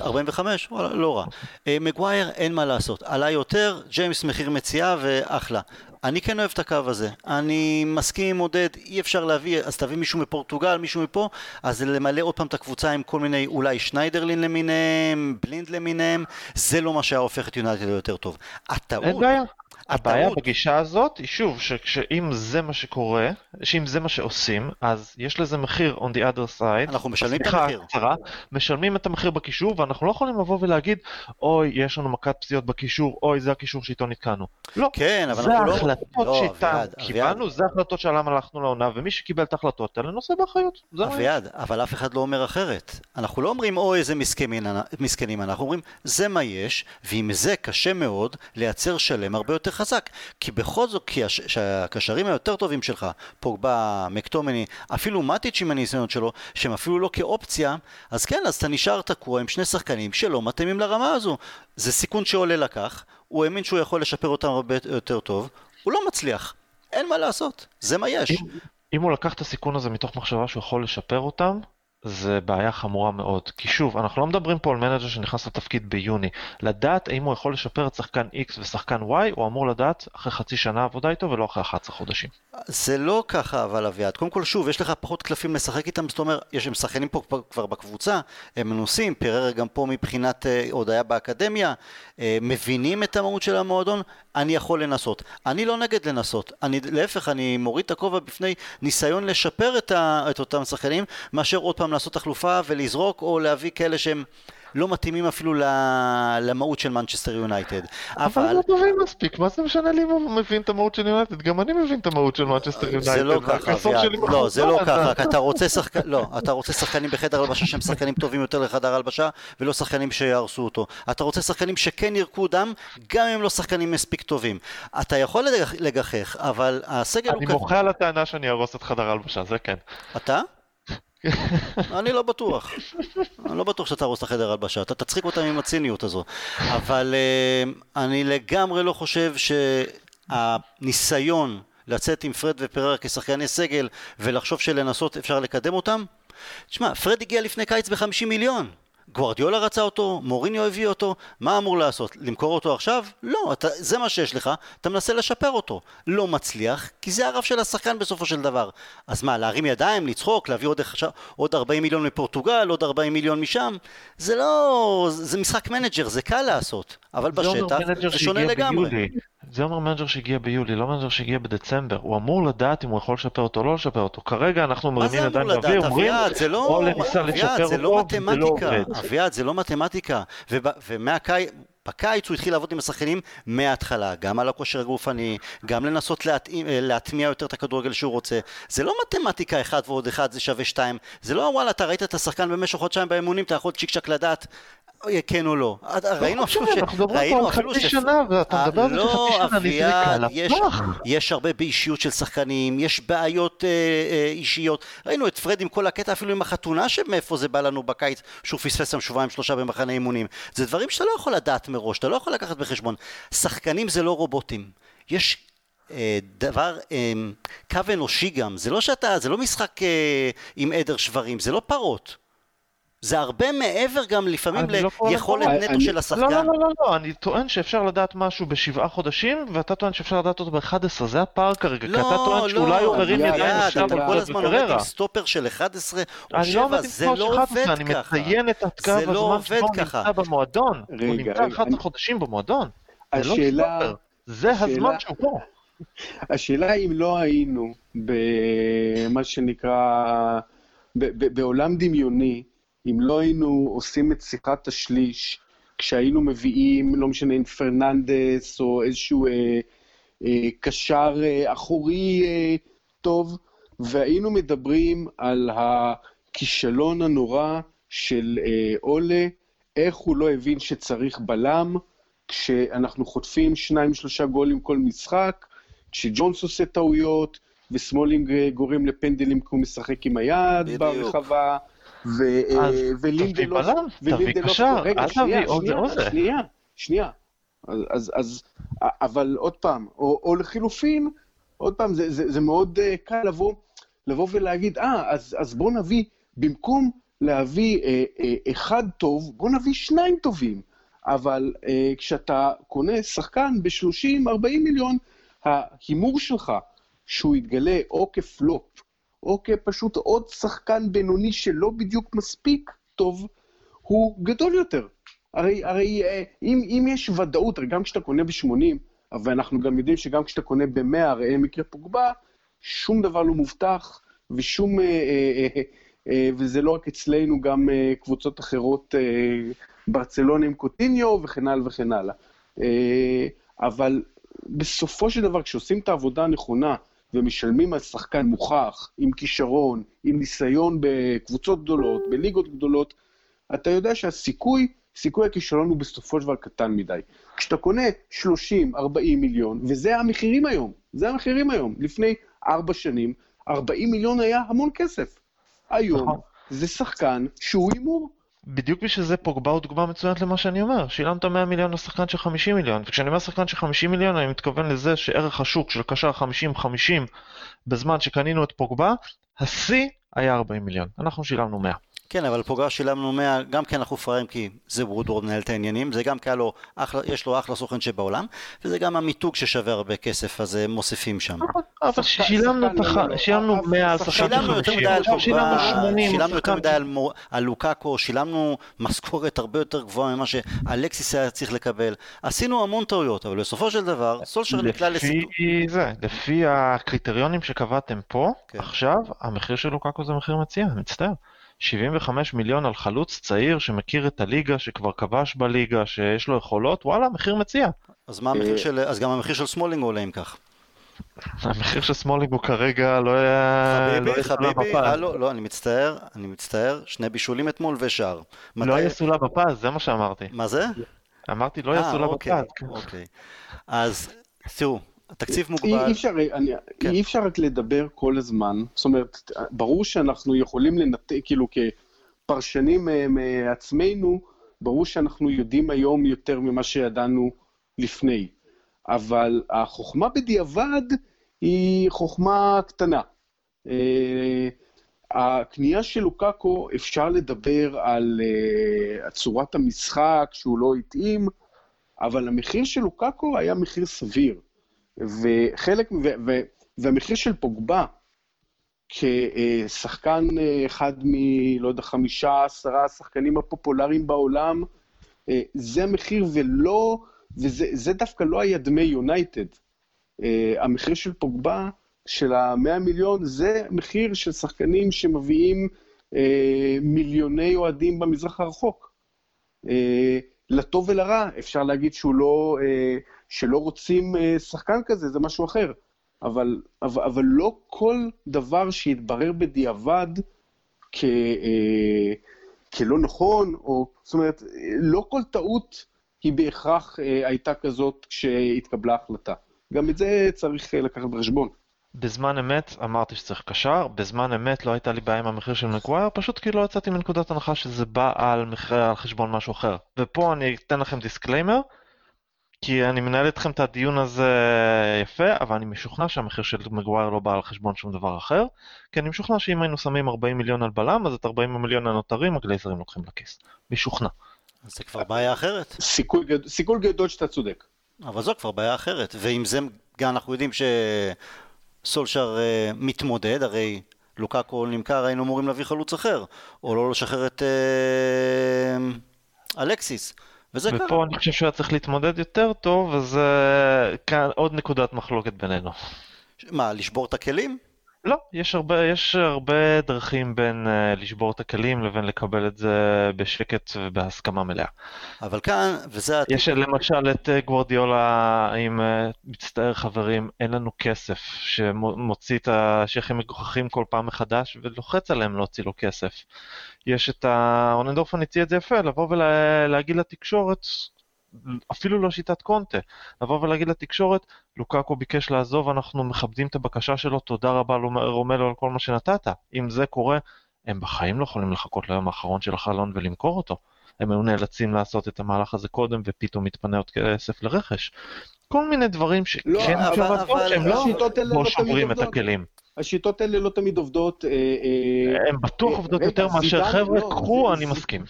45? וואלה, לא רע. אה, מגווייר, אין מה לעשות. עלה יותר, ג'יימס מחיר מציאה ואחלה. אני כן אוהב את הקו הזה. אני מסכים עם עודד, אי אפשר להביא, אז תביא מישהו מפורטוגל, מישהו מפה, אז למלא עוד פעם את הקבוצה עם כל מיני, אולי שניידרלין למיניהם, בלינד למיניהם, זה לא מה שהיה הופך את יונתן ליותר טוב. הטעות, הבעיה הטעות- בגישה הזאת היא שוב, שאם זה מה שקורה, שאם זה מה שעושים, אז יש לזה מחיר on the other side. אנחנו משלמים את המחיר. קצרה, משלמים את המחיר בקישור, ואנחנו לא יכולים לבוא ולהגיד, אוי, יש לנו מכת פציעות בקישור, אוי, זה הקישור שאיתו נתקענו. לא, כן, אבל זה לא... ההחלטות לא, שאיתן אביעד, קיבלנו, זה ההחלטות שעליהן הלכנו לעונה, ומי שקיבל את ההחלטות האלה נושא באחריות. אביעד, אבל אף אחד לא אומר אחרת. אנחנו לא אומרים, אוי, איזה מסכנים, אנחנו אומרים, זה מה יש, ועם זה קשה מאוד לייצר שלם הרבה יותר חזק. כי בכל זאת, כי הש- שהקשרים היותר טובים שלך, פוגבה, מקטומני, אפילו מטיץ' עם הניסיונות שלו, שהם אפילו לא כאופציה, אז כן, אז אתה נשאר תקוע עם שני שחקנים שלא מתאימים לרמה הזו. זה סיכון שעולה לקח, הוא האמין שהוא יכול לשפר אותם הרבה יותר טוב, הוא לא מצליח. אין מה לעשות, זה מה יש. אם- אם הוא לקח את הסיכון הזה מתוך מחשבה שהוא יכול לשפר אותם, זה בעיה חמורה מאוד. כי שוב, אנחנו לא מדברים פה על מנג'ר שנכנס לתפקיד ביוני. לדעת האם הוא יכול לשפר את שחקן X ושחקן Y, הוא אמור לדעת אחרי חצי שנה עבודה איתו ולא אחרי 11 חודשים. זה לא ככה אבל אביעד, קודם כל שוב, יש לך פחות קלפים לשחק איתם, זאת אומרת, יש הם שחקנים פה כבר- בקבוצה, הם מנוסים, פריירה גם פה מבחינת, אה, עוד היה באקדמיה, אה, מבינים את המהות של המועדון, אני יכול לנסות. אני לא נגד לנסות, אני, להפך, אני מוריד את הכובע בפני ניסיון לשפר את, ה, את אותם שחקנים, מאשר עוד פעם לעשות תחלופה ולזרוק, או להביא כאלה שהם... לא מתאימים אפילו למהות של מנצ'סטר יונייטד. אבל הם לא טובים מספיק, מה זה משנה לי אם הוא מבין את המהות של יונייטד? גם אני מבין את המהות של מנצ'סטר יונייטד. זה לא ככה, אביעד. לא, זה לא ככה, אתה רוצה שחק... לא, אתה רוצה שחקנים בחדר הלבשה שהם שחקנים טובים יותר לחדר הלבשה, ולא שחקנים שיהרסו אותו. אתה רוצה שחקנים שכן ירקו דם, גם אם לא שחקנים מספיק טובים. אתה יכול לגח- לגחך, אבל הסגל הוא אני. מוחה על הטענה שאני אהרוס את חדר ההלבשה, זה כן. אתה? אני לא בטוח. אני לא בטוח שאתה תהרוס את החדר הלבשה. אתה תצחיק אותם עם הציניות הזו. אבל אה, אני לגמרי לא חושב שהניסיון לצאת עם פרד ופרר כשחקני סגל ולחשוב שלנסות אפשר לקדם אותם, תשמע, פרד הגיע לפני קיץ ב-50 מיליון. גוורדיולה רצה אותו, מוריניו הביא אותו, מה אמור לעשות? למכור אותו עכשיו? לא, אתה, זה מה שיש לך, אתה מנסה לשפר אותו. לא מצליח, כי זה הרף של השחקן בסופו של דבר. אז מה, להרים ידיים, לצחוק, להביא עוד, עוד 40 מיליון מפורטוגל, עוד 40 מיליון משם? זה לא... זה משחק מנג'ר, זה קל לעשות. אבל בשטח זה שונה לגמרי. ביולי. זה אומר מנג'ר שהגיע ביולי, לא מנג'ר שהגיע בדצמבר. הוא אמור לדעת אם הוא יכול לשפר אותו או לא לשפר אותו. כרגע אנחנו מרימים ידיים באוויר, אומרים, אביעד? זה לא... אולה ניסה אביעד, לשפר לא אותו, זה לא. עובד. אביעד, זה לא מתמטיקה. ומהקיץ... בקיץ הוא התחיל לעבוד עם השחקנים מההתחלה, גם על הכושר הגופני, גם לנסות להתאים, אה, להטמיע יותר את הכדורגל שהוא רוצה. זה לא מתמטיקה אחד ועוד אחד זה שווה שתיים. זה לא וואלה, אתה ראית את השחקן במשך חודשיים באימונים, אתה יכול צ'יק צ'ק לדעת כן או לא. ראינו אפילו ש... אנחנו מדברים פה ראינו על אפילו חצי ש... שנה, ואתה מדבר על זה לא, שחצי שנה, זה קל יש, הרבה באישיות של שחקנים, יש בעיות אה, אה, אישיות. ראינו את פרד עם כל הקטע, אפילו עם החתונה, שמאיפה זה בא לנו בקיץ, שהוא פספס שם שבועיים שלושה במחנה אימונים. זה דברים שאתה לא יכול לדעת מראש, אתה לא יכול לקחת בחשבון. שחקנים זה לא רובוטים. יש אה, דבר, אה, קו אנושי גם, זה לא שאתה, זה לא משחק אה, עם עדר שברים, זה לא פרות. זה הרבה מעבר גם לפעמים אני לא ליכולת לזה- נטו אני- של לא, השחקן. לא, לא, לא, לא, אני טוען שאפשר לדעת משהו בשבעה חודשים, ואתה טוען שאפשר לדעת אותו ב-11, זה הפער כרגע, כי אתה טוען שאולי הוא מרים ידיים עכשיו אתה כל הזמן עומד. עם סטופר של 11 או אני לא 7, עומד עם זה לא של 11, עובד אני ככה. מציין את הקו זה לא הזמן שבו הוא. נמצא במועדון. הוא נמצא רגע, 11 אני- חודשים במועדון. זה לא השאלה. זה הזמן שהוא פה. השאלה אם לא היינו במה שנקרא, בעולם דמיוני, אם לא היינו עושים את שיחת השליש, כשהיינו מביאים, לא משנה אם פרננדס או איזשהו אה, אה, קשר אה, אחורי אה, טוב, והיינו מדברים על הכישלון הנורא של אה, אולה, איך הוא לא הבין שצריך בלם, כשאנחנו חוטפים שניים שלושה גולים כל משחק, כשג'ונס עושה טעויות, וסמולינג גורם לפנדלים כי הוא משחק עם היד בדיוק. ברחבה, ו- אז אה, ולינדלוף... תביא בלם, תביא ולינדלוף- קשר, רגע, אל שנייה, תביא עוד זה שנייה, או זה. שנייה, שנייה. אז, אז, אבל עוד פעם, או, או לחילופין, עוד פעם, זה, זה, זה מאוד uh, קל לבוא, לבוא ולהגיד, אה, אז, אז בוא נביא, במקום להביא אה, אה, אחד טוב, בוא נביא שניים טובים. אבל אה, כשאתה קונה שחקן ב-30-40 מיליון, ההימור שלך שהוא יתגלה או כפלופ, או כפשוט עוד שחקן בינוני שלא בדיוק מספיק טוב, הוא גדול יותר. הרי, הרי אה, אם, אם יש ודאות, הרי גם כשאתה קונה ב-80, ואנחנו גם יודעים שגם כשאתה קונה ב-100, ראה מקרה פוגבה, שום דבר לא מובטח, ושום... אה, אה, וזה לא רק אצלנו, גם קבוצות אחרות, ברצלונה עם קוטיניו וכן הלאה וכן הלאה. אה, אבל בסופו של דבר, כשעושים את העבודה הנכונה ומשלמים על שחקן מוכח, עם כישרון, עם ניסיון בקבוצות גדולות, בליגות גדולות, אתה יודע שהסיכוי, סיכוי הכישלון הוא בסופו של דבר קטן מדי. כשאתה קונה 30, 40 מיליון, וזה המחירים היום, זה המחירים היום. לפני ארבע שנים, 40 מיליון היה המון כסף. היום נכון. זה שחקן שהוא הימור. בדיוק בשביל זה פוגבה הוא דוגמה מצוינת למה שאני אומר. שילמת 100 מיליון לשחקן של 50 מיליון, וכשאני אומר שחקן של 50 מיליון אני מתכוון לזה שערך השוק של קשר 50-50 בזמן שקנינו את פוגבה, השיא היה 40 מיליון. אנחנו שילמנו 100. כן, אבל פוגע שילמנו 100, גם כי אנחנו פראיירים כי זה וודוורד מנהל את העניינים, זה גם כי לו אחלה, יש לו אחלה סוכן שבעולם, וזה גם המיתוג ששווה הרבה כסף, אז אה, מוסיפים שם. אבל שחקן- שילמנו לא, לא, שילמנו אף- 100 על שחקן- של שילמנו יותר 50, מדי על עכשיו שילמנו פוגבה, 80 על שילמנו יותר מדי על, לוקאקו, שילמנו משכורת הרבה יותר גבוהה ממה שאלקסיס היה צריך לקבל. עשינו המון טעויות, אבל בסופו של דבר, סולשר נקלע לסיטואציה. לפי זה, לפי הקריטריונים שקבעתם פה, כן. עכשיו, המחיר של לוקאקו זה מחיר מציאה, אני מצטער. 75 מיליון על חלוץ צעיר שמכיר את הליגה, שכבר כבש בליגה, שיש לו יכולות, וואלה, מחיר מציאה. אז מה המחיר אה, של, אז גם המחיר של סמולינג עולה אם כך. המחיר של סמולינג הוא כרגע לא היה... לא חביבי, סולם חביבי. הלו, לא, אני מצטער, אני מצטער, שני בישולים אתמול ושער. לא יסולא בפז, זה מה שאמרתי. מה זה? אמרתי לא אה, היה סולה אוקיי, בפז. אוקיי. אז תראו, התקציב מוגבל. אי, אפשר, אני, כן. אי אפשר רק לדבר כל הזמן, זאת אומרת, ברור שאנחנו יכולים לנתק, כאילו כפרשנים אה, מעצמנו, ברור שאנחנו יודעים היום יותר ממה שידענו לפני, אבל החוכמה בדיעבד היא חוכמה קטנה. אה, הקנייה של לוקאקו, אפשר לדבר על אה, צורת המשחק, שהוא לא התאים, אבל המחיר של לוקאקו היה מחיר סביר. וחלק, ו, ו, והמחיר של פוגבה, כשחקן אה, אחד מ... לא יודע, חמישה, עשרה השחקנים הפופולריים בעולם, אה, זה המחיר ולא, וזה זה דווקא לא היה דמי יונייטד. אה, המחיר של פוגבה, של המאה מיליון, זה מחיר של שחקנים שמביאים מיליוני אוהדים במזרח הרחוק. לטוב ולרע, אפשר להגיד שהוא לא, שלא רוצים אה, שחקן כזה, זה משהו אחר. אבל, אבל, אבל לא כל דבר שיתברר בדיעבד כ, אה, כלא נכון, או זאת אומרת, לא כל טעות היא בהכרח אה, הייתה כזאת כשהתקבלה החלטה. גם את זה צריך לקחת בחשבון. בזמן אמת אמרתי שצריך קשר, בזמן אמת לא הייתה לי בעיה עם המחיר של מגווייר, פשוט כי לא יצאתי מנקודת הנחה שזה בא על מחיר על חשבון משהו אחר. ופה אני אתן לכם disclaimer, כי אני מנהל איתכם את הדיון הזה יפה, אבל אני משוכנע שהמחיר של מגווייר לא בא על חשבון שום דבר אחר, כי אני משוכנע שאם היינו שמים 40 מיליון על בלם, אז את 40 המיליון הנותרים הגלייזרים לוקחים לכיס. משוכנע. אז זה כבר בעיה אחרת. סיכוי, גד... סיכוי גדול שאתה צודק. אבל זו כבר בעיה אחרת. ועם זה גם אנחנו יודעים שסולשר אה, מתמודד, הרי לוקאקו נמכר, היינו אמורים להביא חלוץ אחר, או לא לשחרר את אה, אלקסיס. וזה קרה. ופה אני חושב שהוא היה צריך להתמודד יותר טוב, אז אה, כאן עוד נקודת מחלוקת בינינו. מה, לשבור את הכלים? לא, יש הרבה, יש הרבה דרכים בין uh, לשבור את הכלים לבין לקבל את זה בשקט ובהסכמה מלאה. אבל כאן, וזה... הטיפ- יש למשל את uh, גוורדיולה עם uh, מצטער חברים, אין לנו כסף, שמוציא את השייחים מגוחכים כל פעם מחדש ולוחץ עליהם להוציא לו כסף. יש את ה... רוננדורפן הציע את זה יפה, לבוא ולהגיד לתקשורת, אפילו לא שיטת קונטה, לבוא ולהגיד לתקשורת, לוקאקו ביקש לעזוב, אנחנו מכבדים את הבקשה שלו, תודה רבה רומלו על כל מה שנתת. אם זה קורה, הם בחיים לא יכולים לחכות ליום האחרון של החלון ולמכור אותו. הם היו נאלצים לעשות את המהלך הזה קודם, ופתאום מתפנה עוד כסף לרכש. כל מיני דברים שכן לא, אפשר לעשות, שהם לא השיטות האלה כמו לא תמיד שוברים את. הכלים. השיטות האלה לא תמיד עובדות. אה, אה, הם בטוח אה, עובדות יותר מאשר חבר'ה, לא, קחו, אני מסכים.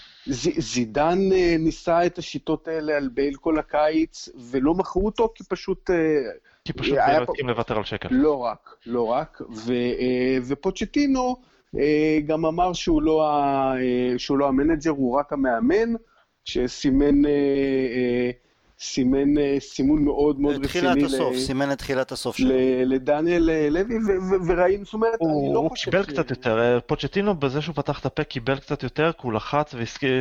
זידן ניסה את השיטות האלה על בייל כל הקיץ, ולא מכרו אותו כי פשוט... כי פשוט בייל הסכים לוותר על שקל. לא רק, לא רק. ופוצ'טינו גם אמר שהוא לא, שהוא לא המנג'ר, הוא רק המאמן, שסימן סימן אה, סימון מאוד מאוד רציני. תחילת הסוף, סימן את תחילת הסוף שלו. לדניאל אה, לוי, וראינו, זאת אומרת, אני לא חושב. הוא קיבל קצת יותר, אה, פוצ'טינו בזה שהוא פתח את הפה קיבל קצת יותר, כי הוא לחץ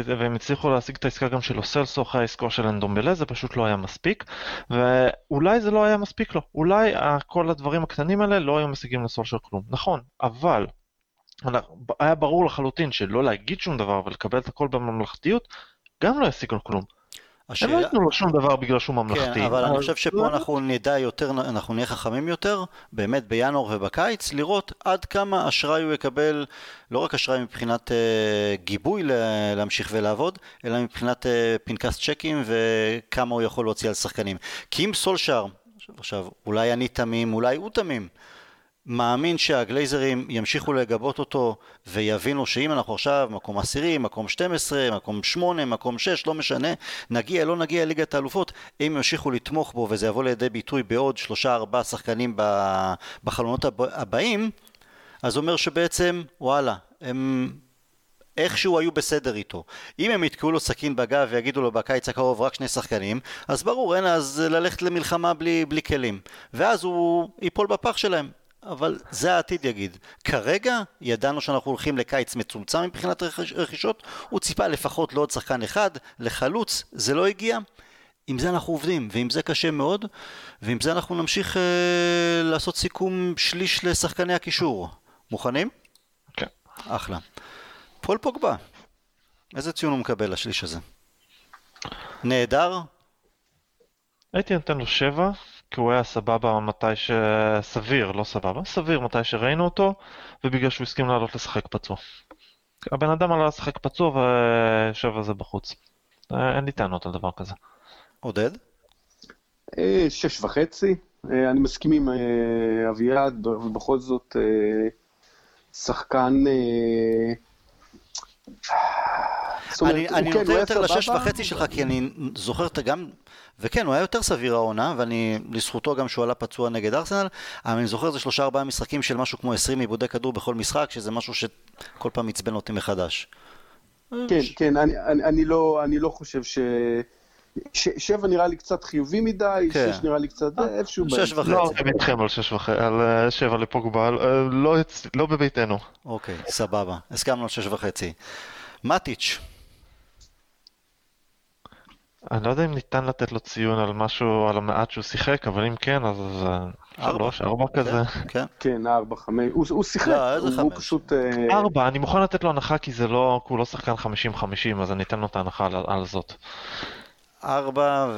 והם הצליחו להשיג את העסקה גם של אוסלסו אחרי העסקה של אנדומבלה, זה פשוט לא היה מספיק, ואולי זה לא היה מספיק לו, אולי כל הדברים הקטנים האלה לא היו משיגים לסולשר כלום, נכון, אבל היה ברור לחלוטין שלא להגיד שום דבר ולקבל את הכל בממלכתיות, גם לא ישיג לו כלום. השאלה... הם לא ייתנו לו שום דבר בגלל שהוא ממלכתי. כן, אבל אני חושב שפה אנחנו נדע יותר, אנחנו נהיה חכמים יותר, באמת בינואר ובקיץ, לראות עד כמה אשראי הוא יקבל, לא רק אשראי מבחינת uh, גיבוי להמשיך ולעבוד, אלא מבחינת uh, פנקס צ'קים וכמה הוא יכול להוציא על שחקנים. כי אם סולשאר, עכשיו, אולי אני תמים, אולי הוא תמים, מאמין שהגלייזרים ימשיכו לגבות אותו ויבינו שאם אנחנו עכשיו מקום עשירי, מקום 12, מקום 8, מקום 6, לא משנה, נגיע, לא נגיע ליגת האלופות, אם ימשיכו לתמוך בו וזה יבוא לידי ביטוי בעוד 3-4 שחקנים בחלונות הבאים, אז אומר שבעצם, וואלה, הם איכשהו היו בסדר איתו. אם הם יתקעו לו סכין בגב ויגידו לו בקיץ הקרוב רק שני שחקנים, אז ברור, אין אז ללכת למלחמה בלי, בלי כלים. ואז הוא ייפול בפח שלהם. אבל זה העתיד יגיד. כרגע ידענו שאנחנו הולכים לקיץ מצומצם מבחינת רכישות, הוא ציפה לפחות לעוד שחקן אחד, לחלוץ, זה לא הגיע. עם זה אנחנו עובדים, ועם זה קשה מאוד, ועם זה אנחנו נמשיך אה, לעשות סיכום שליש לשחקני הקישור. מוכנים? כן. אחלה. פול פוגבה, איזה ציון הוא מקבל לשליש הזה? נהדר? הייתי נותן לו שבע, כי הוא היה סבבה מתי שסביר, לא סבבה, סביר מתי שראינו אותו, ובגלל שהוא הסכים לעלות לשחק פצוע. הבן אדם עלה לשחק פצוע ויושב על זה בחוץ. אה, אין לי טענות על דבר כזה. עודד? אה, שש וחצי. אה, אני מסכים עם אביעד, ובכל זאת שחקן... אני, אני כן, נותן יותר לשש וחצי שלך, כי אני זוכר את גם, וכן, הוא היה יותר סביר העונה, ואני, לזכותו גם שהוא עלה פצוע נגד ארסנל, אבל אני זוכר זה שלושה ארבעה משחקים של משהו כמו עשרים עיבודי כדור בכל משחק, שזה משהו שכל פעם עצבן אותי מחדש. כן, כן, אני, אני, אני, לא, אני לא חושב ש... ש... שבע נראה לי קצת חיובי מדי, כן. שש נראה לי קצת אה, איפשהו באמצע. שש וחצי. לא, אני איתכם על שש וחצי, על אה, שבע לפוגבה, אה, לא, לא בביתנו. אוקיי, סבבה, הסכמנו על שש וחצי. מטיץ'. אני לא יודע אם ניתן לתת לו ציון על משהו, על המעט שהוא שיחק, אבל אם כן, אז שלוש, ארבע כן, כזה. כן, כן, ארבע, חמש, הוא שיחק, לא, הוא פשוט... אה, ארבע, אני מוכן לתת לו הנחה כי זה לא, הוא לא שחקן חמישים חמישים, אז אני אתן לו את ההנחה על זאת. ארבע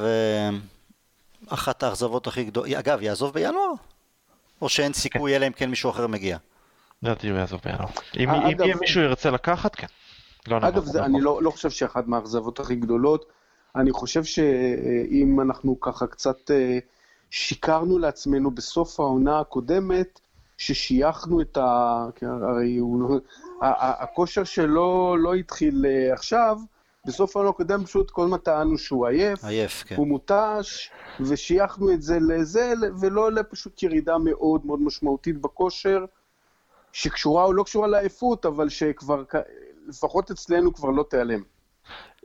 ואחת האכזבות הכי גדולות, אגב, יעזוב בינואר? או שאין סיכוי. אלא אם כן מישהו אחר מגיע? לדעתי הוא יעזוב בינואר. אם אה, מישהו ירצה לקחת, כן. לא אגב, אני לא, לא חושב שאחת מהאכזבות הכי גדולות, אני חושב שאם אנחנו ככה קצת אה, שיקרנו לעצמנו בסוף העונה הקודמת, ששייכנו את ה... הרי הוא... הכושר שלו לא התחיל אה, עכשיו, בסוף העונה הקודמת פשוט כל הזמן טענו שהוא עייף, עייף, כן. הוא מותש, ושייכנו את זה לזה, ולא לפשוט ירידה מאוד מאוד משמעותית בכושר, שקשורה או לא קשורה לעייפות, אבל שכבר, לפחות אצלנו כבר לא תיעלם.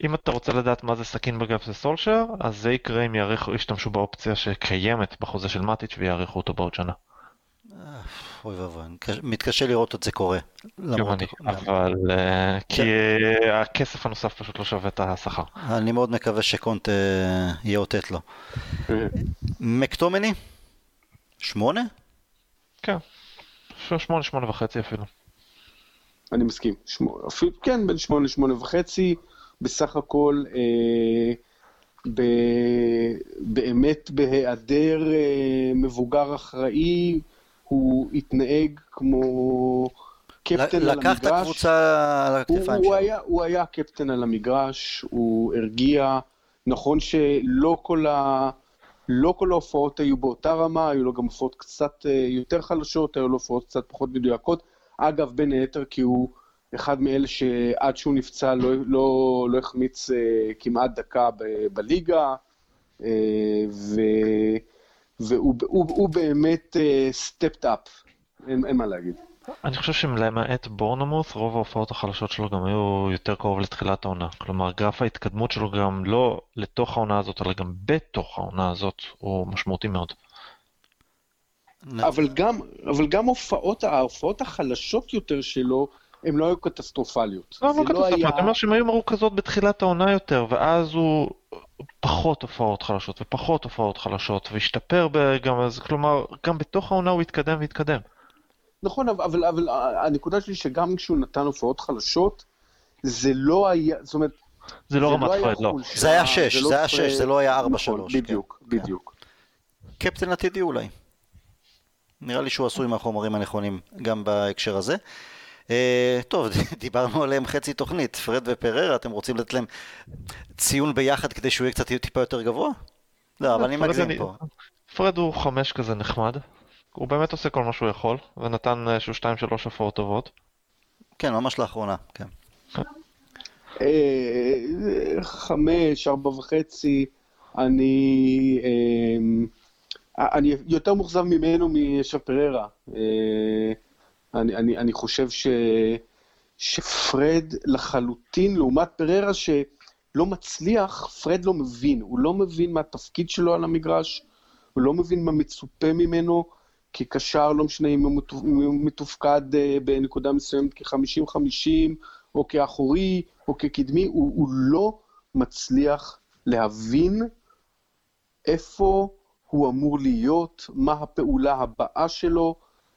אם אתה רוצה לדעת מה זה סכין בגב של סולשר, אז זה יקרה אם יעריכו, ישתמשו באופציה שקיימת בחוזה של מאטיץ' ויעריכו אותו בעוד שנה. אה, אוי ואבוי, מתקשה לראות את זה קורה. גם אני, אבל אה, כי הכסף הנוסף פשוט לא שווה את השכר. אני מאוד מקווה שקונט אה, יאותת לו. מקטומני? שמונה? כן, שמונה, שמונה וחצי אפילו. אני מסכים, כן, בין שמונה לשמונה וחצי. בסך הכל אה, ב, באמת בהיעדר אה, מבוגר אחראי, הוא התנהג כמו קפטן על המגרש. לקח את הקבוצה על הכתפיים שלו. היה, הוא היה קפטן על המגרש, הוא הרגיע. נכון שלא כל ה... לא כל ההופעות היו באותה רמה, היו לו גם הופעות קצת אה, יותר חלשות, היו לו הופעות קצת פחות מדויקות. אגב, בין היתר כי הוא אחד מאלה שעד שהוא נפצע לא, לא, לא החמיץ uh, כמעט דקה ב, בליגה, uh, ו, והוא הוא, הוא באמת סטפט uh, אפ, אין, אין מה להגיד. אני חושב שלמעט בורנמוס, רוב ההופעות החלשות שלו גם היו יותר קרוב לתחילת העונה. כלומר, גרף ההתקדמות שלו גם לא לתוך העונה הזאת, אלא גם בתוך העונה הזאת, הוא משמעותי מאוד. אבל גם, אבל גם הופעות, ההופעות החלשות יותר שלו, הן לא היו קטסטרופליות. לא, לא קטסטרופליות, אני אומר שהן היו מרוכזות בתחילת העונה יותר, ואז הוא פחות הופעות חלשות ופחות הופעות חלשות, והשתפר גם אז, כלומר, גם בתוך העונה הוא התקדם והתקדם. נכון, אבל, אבל, הנקודה שלי שגם כשהוא נתן הופעות חלשות, זה לא היה, זאת אומרת, זה לא רמת היה פרד, לא. חולשה, זה היה שש, לא זה היה פרד. שש, זה לא היה ארבע, נכון, שלוש, בדיוק, כן. בדיוק. קפטן עתידי אולי. נראה לי שהוא עשוי מהחומרים הנכונים גם בהקשר הזה. אה, טוב, דיברנו עליהם חצי תוכנית, פרד ופררה, אתם רוצים לתת להם ציון ביחד כדי שהוא יהיה קצת טיפה יותר גבוה? לא, אבל אני מגזים אני- פה. פרד הוא חמש כזה נחמד. הוא באמת עושה כל מה שהוא יכול, ונתן איזשהו שתיים שלוש הופעות טובות. כן, ממש לאחרונה, כן. אה, חמש, ארבע וחצי, אני, אה, אני יותר מאוכזב ממנו משף פררה. אה, אני, אני, אני חושב ש, שפרד לחלוטין, לעומת פררה שלא מצליח, פרד לא מבין, הוא לא מבין מה התפקיד שלו על המגרש, הוא לא מבין מה מצופה ממנו כקשר, לא משנה אם הוא מתופקד אה, בנקודה מסוימת כ-50-50, או כאחורי, או כקדמי, הוא, הוא לא מצליח להבין איפה הוא אמור להיות, מה הפעולה הבאה שלו,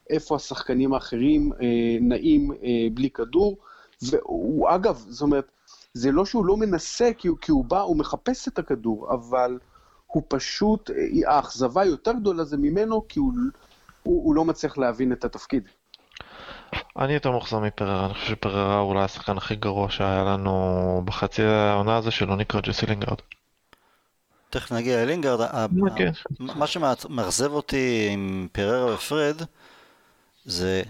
איפה השחקנים האחרים אה, נעים אה, בלי כדור. והוא, אגב, זאת אומרת, זה לא שהוא לא מנסה, כי הוא, כי הוא בא, הוא מחפש את הכדור, אבל הוא פשוט, אה, האכזבה היותר גדולה זה ממנו, כי הוא, הוא, הוא לא מצליח להבין את התפקיד. אני יותר מאוכזב מפררה, אני חושב שפררה הוא אולי השחקן הכי גרוע שהיה לנו בחצי העונה הזה שלא נקרא ג'סי לינגרד. תכף נגיע ללינגרד. מה שמאכזב אותי עם פררה ופרד, זה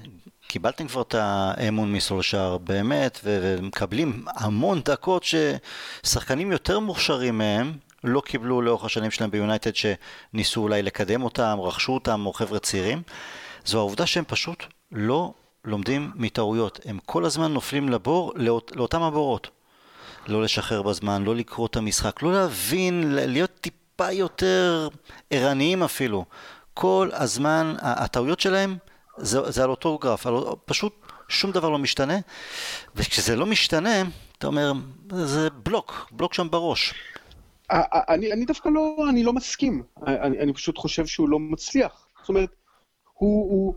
קיבלתם כבר את האמון מסולשאר, באמת, ומקבלים המון דקות ששחקנים יותר מוכשרים מהם לא קיבלו לאורך השנים שלהם ביונייטד, שניסו אולי לקדם אותם, רכשו אותם, או חבר'ה צעירים. זו העובדה שהם פשוט לא לומדים מטעויות. הם כל הזמן נופלים לבור, לאות, לאותם הבורות. לא לשחרר בזמן, לא לקרוא את המשחק, לא להבין, להיות טיפה יותר ערניים אפילו. כל הזמן, הטעויות שלהם זה, זה על אותו גרף, על, פשוט שום דבר לא משתנה, וכשזה לא משתנה, אתה אומר, זה בלוק, בלוק שם בראש. אני, אני דווקא לא, אני לא מסכים, אני, אני פשוט חושב שהוא לא מצליח. זאת אומרת, הוא, הוא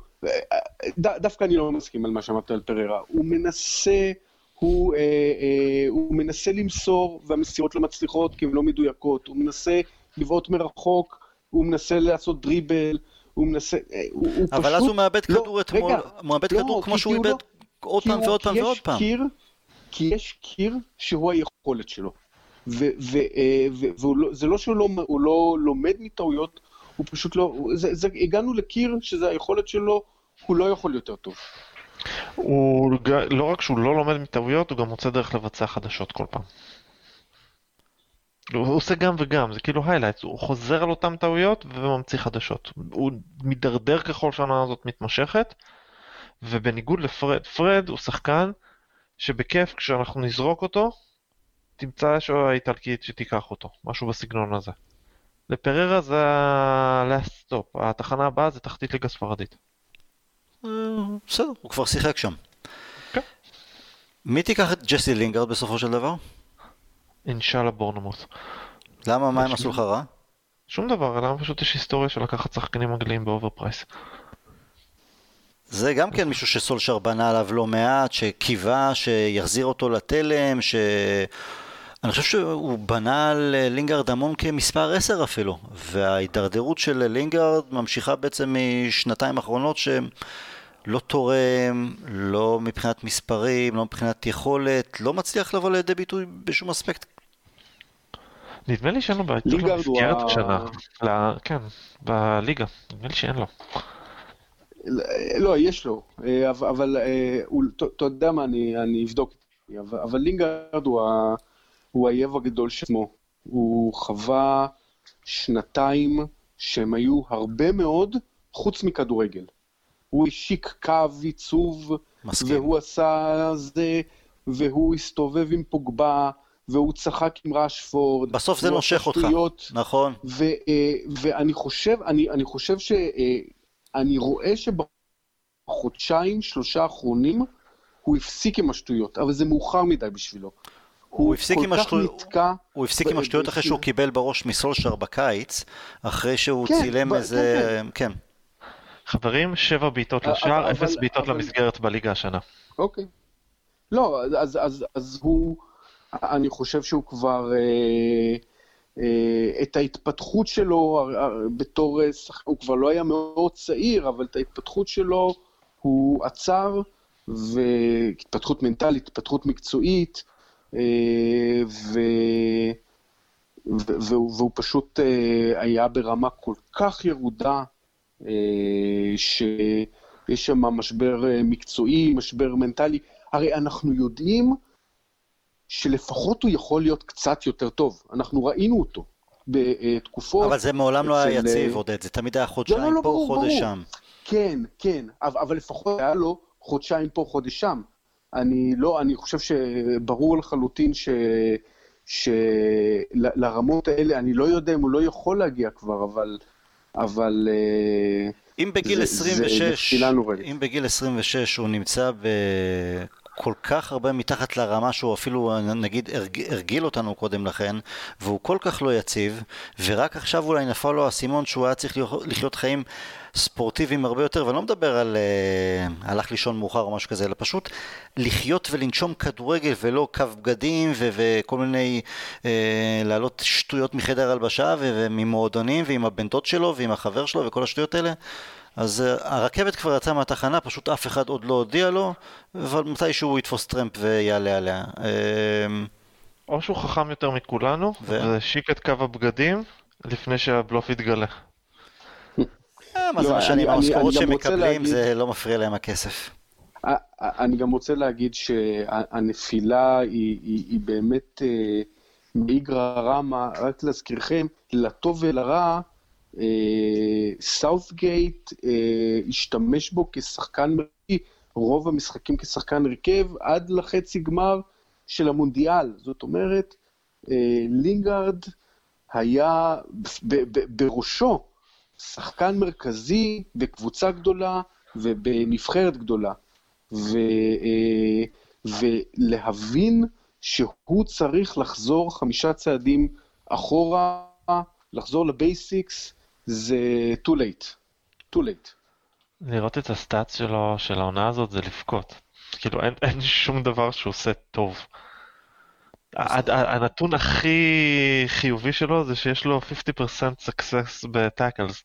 ד, דווקא אני לא מסכים על מה שאמרת על פררה. הוא מנסה, הוא, אה, אה, הוא מנסה למסור, והמסירות לא מצליחות כי הן לא מדויקות. הוא מנסה לבעוט מרחוק, הוא מנסה לעשות דריבל, הוא מנסה, אה, הוא, הוא פשוט... אבל אז הוא מאבד לא, כדור אתמול, רגע, הוא מאבד לא, כדור כמו שהוא הוא איבד לא- עוד פעם ועוד פעם ועוד פעם. קיר, כי יש קיר שהוא היכולת שלו. וזה לא שהוא לא, הוא לא לומד מטעויות, הוא פשוט לא, זה, זה, הגענו לקיר שזה היכולת שלו, הוא לא יכול יותר טוב. הוא לא רק שהוא לא לומד מטעויות, הוא גם מוצא דרך לבצע חדשות כל פעם. הוא הוא עושה גם וגם, זה כאילו highlights, הוא חוזר על אותן טעויות וממציא חדשות. הוא מידרדר ככל שהעונה הזאת מתמשכת, ובניגוד לפרד, פרד הוא שחקן שבכיף כשאנחנו נזרוק אותו, תמצא איזושהי איטלקית שתיקח אותו, משהו בסגנון הזה. לפריירה זה ה-last stop, התחנה הבאה זה תחתית ליגה ספרדית. אה, בסדר, הוא כבר שיחק שם. כן. מי תיקח את ג'סי לינגרד בסופו של דבר? אינשאללה בורנמות'. למה, מה הם עשו לך רע? שום דבר, אלא פשוט יש היסטוריה של לקחת שחקנים מגעילים ב over price. זה גם כן מישהו שסולשר בנה עליו לא מעט, שקיווה שיחזיר אותו לתלם, ש... אני חושב שהוא בנה על לינגארד המון כמספר 10 אפילו, וההידרדרות של לינגארד ממשיכה בעצם משנתיים האחרונות שלא תורם, לא מבחינת מספרים, לא מבחינת יכולת, לא מצליח לבוא לידי ביטוי בשום אספקט. נדמה לי שאין לו במסגרת ה- השנה. כן, בליגה. נדמה לי שאין לו. לא, יש לו, אה, אבל, אה, אתה יודע מה, אני, אני אבדוק, אבל, לינגארד הוא, ה, הוא האויב הגדול של עצמו. הוא חווה שנתיים שהם היו הרבה מאוד חוץ מכדורגל. הוא השיק קו עיצוב, מסכים. והוא עשה זה, והוא הסתובב עם פוגבה, והוא צחק עם ראשפורד. בסוף זה נושך אותך. נכון. ו, אה, ואני חושב, אני, אני חושב ש... אה, אני רואה שבחודשיים, שלושה האחרונים, הוא הפסיק עם השטויות, אבל זה מאוחר מדי בשבילו. הוא הפסיק עם השטויות- הוא הפסיק ב- עם השטויות ב- אחרי שהוא קיבל בראש מסולשר בקיץ, אחרי שהוא כן, צילם ב- איזה... כן. חברים, שבע בעיטות אבל- לשער, אפס בעיטות אבל- למסגרת בליגה השנה. אוקיי. לא, אז, אז, אז הוא, אני חושב שהוא כבר, אה, אה, את ההתפתחות שלו בתור, אה, הוא כבר לא היה מאוד צעיר, אבל את ההתפתחות שלו הוא עצר, והתפתחות מנטלית, התפתחות מקצועית, ו... והוא, והוא פשוט היה ברמה כל כך ירודה, שיש שם משבר מקצועי, משבר מנטלי. הרי אנחנו יודעים שלפחות הוא יכול להיות קצת יותר טוב. אנחנו ראינו אותו בתקופות. אבל זה מעולם לא היה אצל, יציב, אה, עודד, זה תמיד היה לא, חודשיים לא, פה, ברור, חודש ברור. שם. כן, כן, אבל, אבל לפחות היה לו חודשיים פה, חודש שם. אני לא, אני חושב שברור לחלוטין ש... שלרמות האלה, אני לא יודע אם הוא לא יכול להגיע כבר, אבל... אבל... אה, אם בגיל זה- זה 26, נפילה נוראית. אם בגיל 26 הוא נמצא בכל כך הרבה מתחת לרמה שהוא אפילו נגיד הרג- הרגיל אותנו קודם לכן, והוא כל כך לא יציב, ורק עכשיו אולי נפל לו האסימון שהוא היה צריך לחיות- חיים ספורטיביים הרבה יותר, ואני לא מדבר על uh, הלך לישון מאוחר או משהו כזה, אלא פשוט לחיות ולנשום כדורגל ולא קו בגדים ו- וכל מיני, uh, להעלות שטויות מחדר הלבשה ו- וממועדונים ועם הבן דוד שלו ועם החבר שלו וכל השטויות האלה. אז uh, הרכבת כבר יצאה מהתחנה, פשוט אף אחד עוד לא הודיע לו, אבל מתישהו הוא יתפוס טרמפ ויעלה עליה. Uh, או שהוא חכם יותר מכולנו, ו- והשיק את קו הבגדים לפני שהבלוף יתגלה. אה, מה זה לא, משנה, המשכורות שהם מקבלים זה לא מפריע להם הכסף. ה- ה- אני גם רוצה להגיד שהנפילה היא, היא, היא באמת אה, מאיגרא רמא, רק להזכירכם, לטוב ולרע, סאות'גייט אה, השתמש בו כשחקן מרכזי, רוב המשחקים כשחקן הרכב, עד לחצי גמר של המונדיאל. זאת אומרת, אה, לינגארד היה בראשו שחקן מרכזי בקבוצה גדולה ובנבחרת גדולה. ו, אה, ולהבין שהוא צריך לחזור חמישה צעדים אחורה, לחזור ל basics, זה too late. too late. לראות את ה stats שלו, של העונה הזאת, זה לבכות. כאילו, אין, אין שום דבר שהוא עושה טוב. הנתון הכי חיובי שלו זה שיש לו 50% success ב tackles.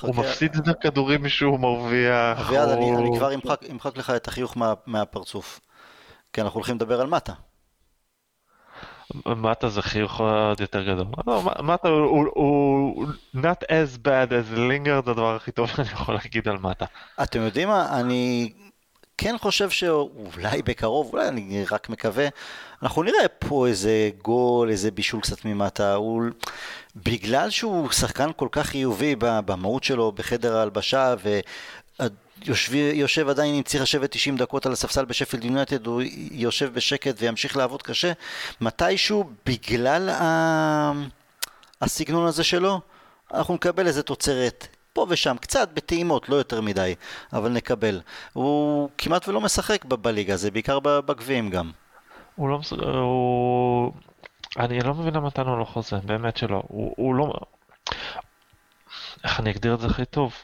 הוא מפסיד יותר כדורים משהוא מרוויח. אביעד, אני, כבר אמחק, לך את החיוך מה, מהפרצוף. כי אנחנו הולכים לדבר על מטה. מטה זה חיוך עוד יותר גדול. לא, מטה הוא, not as bad as לינגרד, זה הדבר הכי טוב שאני יכול להגיד על מטה. אתם יודעים מה? אני כן חושב שאולי בקרוב, אולי אני רק מקווה, אנחנו נראה פה איזה גול, איזה בישול קצת ממטה. הוא... בגלל שהוא שחקן כל כך חיובי במהות שלו בחדר ההלבשה, ויושב יושב עדיין אם צריך לשבת 90 דקות על הספסל בשפילד יונייטד, הוא יושב בשקט וימשיך לעבוד קשה, מתישהו בגלל ה... הסגנון הזה שלו, אנחנו נקבל איזה תוצרת פה ושם, קצת בטעימות, לא יותר מדי, אבל נקבל. הוא כמעט ולא משחק בליגה, זה בעיקר בגביעים גם. הוא לא מסוגל, הוא... אני לא מבין למה נתנו לו חוזה, באמת שלא. הוא, הוא לא... איך אני אגדיר את זה הכי טוב?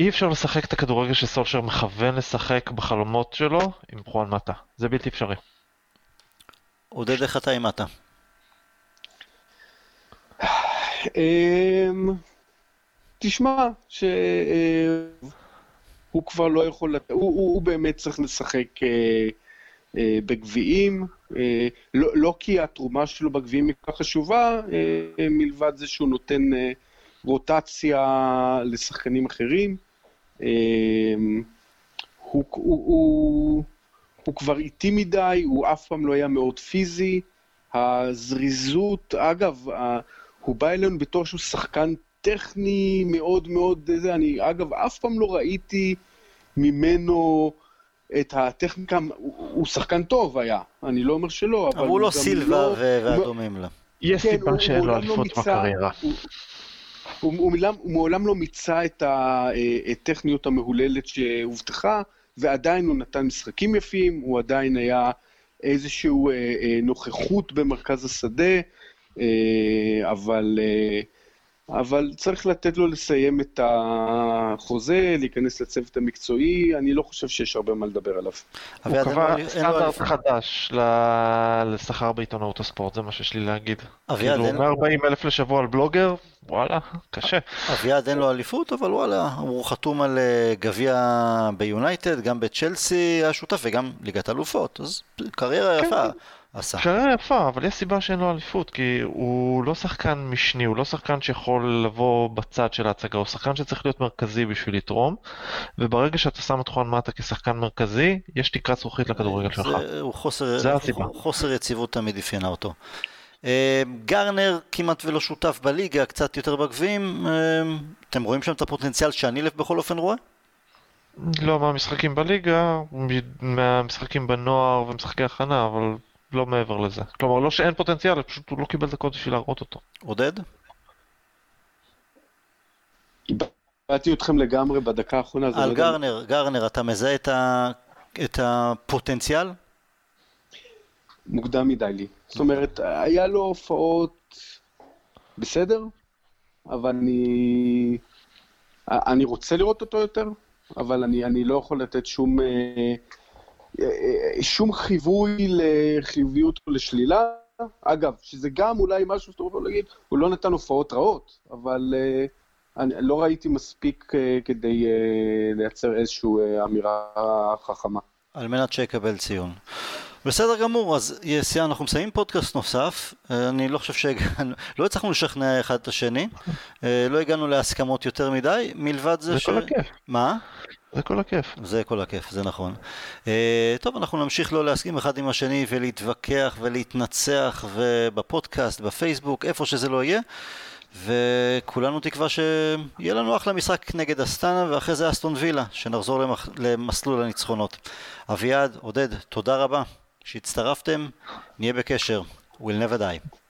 אי אפשר לשחק את הכדורגל שסולשר מכוון לשחק בחלומות שלו עם חואן מטה. זה בלתי אפשרי. עודד איך אתה עם מטה? אמ, תשמע, שהוא כבר לא יכול, הוא, הוא, הוא באמת צריך לשחק אה, אה, בגביעים, אה, לא, לא כי התרומה שלו בגביעים היא כל כך חשובה, אה, מלבד זה שהוא נותן אה, רוטציה לשחקנים אחרים. אה, הוא, הוא, הוא, הוא כבר איטי מדי, הוא אף פעם לא היה מאוד פיזי. הזריזות, אגב, הוא בא אלינו בתור שהוא שחקן טכני מאוד מאוד, זה, אני אגב אף פעם לא ראיתי ממנו את הטכניקה, הוא, הוא שחקן טוב היה, אני לא אומר שלא, אבל, אבל הוא לא גם סילבה לא- והדומים לה. יש כן, סיבה הוא- שאין לו לא אליפות בקריירה. הוא- הוא, מעולם, הוא מעולם לא מיצה את הטכניות המהוללת שהובטחה, ועדיין הוא נתן משחקים יפים, הוא עדיין היה איזושהי אה, אה, נוכחות במרכז השדה, אה, אבל, אבל צריך לתת לו לסיים את החוזה, להיכנס לצוות המקצועי, אני לא חושב שיש הרבה מה לדבר עליו. הוא אביעד, אין לו- קבע סטנדרט. חדש לשכר בעיתונאות הספורט, זה מה שיש לי להגיד. אביעד, כאילו, אין- 140 אלף לשבוע על בלוגר, וואלה, קשה. אביעד אין לו אליפות, אבל וואלה, הוא חתום על אה, גביע ביונייטד, גם בצ'לסי היה שותף וגם ליגת אלופות, אז קריירה כן. יפה עשה. קריירה יפה, אבל יש סיבה שאין לו אליפות, כי הוא לא שחקן משני, הוא לא שחקן שיכול לבוא בצד של ההצגה, הוא שחקן שצריך להיות מרכזי בשביל לתרום, וברגע שאתה שם את חואן מטה כשחקן מרכזי, יש תקרת זכוכית לכדורגל שלך. זה, הוא חוסר, זה הסיבה. חוסר יציבות תמיד אפיינה אותו. אה, גרנר כמעט ולא שותף בליגה, קצת יותר בגביעים. אה, אתם רואים שם את הפוטנציאל שהנילף בכל אופן רואה? לא מהמשחקים בליגה, מהמשחקים בנוער ומשחקי הכנה, אבל לא מעבר לזה. כלומר, לא שאין פוטנציאל, פשוט הוא לא קיבל דקות בשביל להראות אותו. עודד? איבדתי אתכם לגמרי בדקה האחרונה. אני על לא יודע- גרנר, גרנר, אתה מזהה את, ה, את הפוטנציאל? מוקדם מדי לי. זאת אומרת, היה לו הופעות בסדר, אבל אני... אני רוצה לראות אותו יותר, אבל אני, אני לא יכול לתת שום, אה, שום חיווי לחיוביות או לשלילה. אגב, שזה גם אולי משהו שאתה יכול להגיד, הוא לא נתן הופעות רעות, אבל אה, אני לא ראיתי מספיק אה, כדי אה, לייצר איזושהי אה, אמירה חכמה. על מנת שיקבל ציון. בסדר גמור, אז יסיע, אנחנו מסיימים פודקאסט נוסף, אה, אני לא חושב שהגענו, לא הצלחנו לשכנע אחד את השני, אה, לא הגענו להסכמות יותר מדי, מלבד זה זה ש... כל הכיף. מה? זה כל הכיף. זה כל הכיף, זה נכון. אה, טוב, אנחנו נמשיך לא להסכים אחד עם השני ולהתווכח ולהתנצח ובפודקאסט, בפייסבוק, איפה שזה לא יהיה. וכולנו תקווה שיהיה לנו אחלה משחק נגד אסטנה ואחרי זה אסטון וילה, שנחזור למח... למסלול הניצחונות. אביעד, עודד, תודה רבה שהצטרפתם, נהיה בקשר. We'll never die.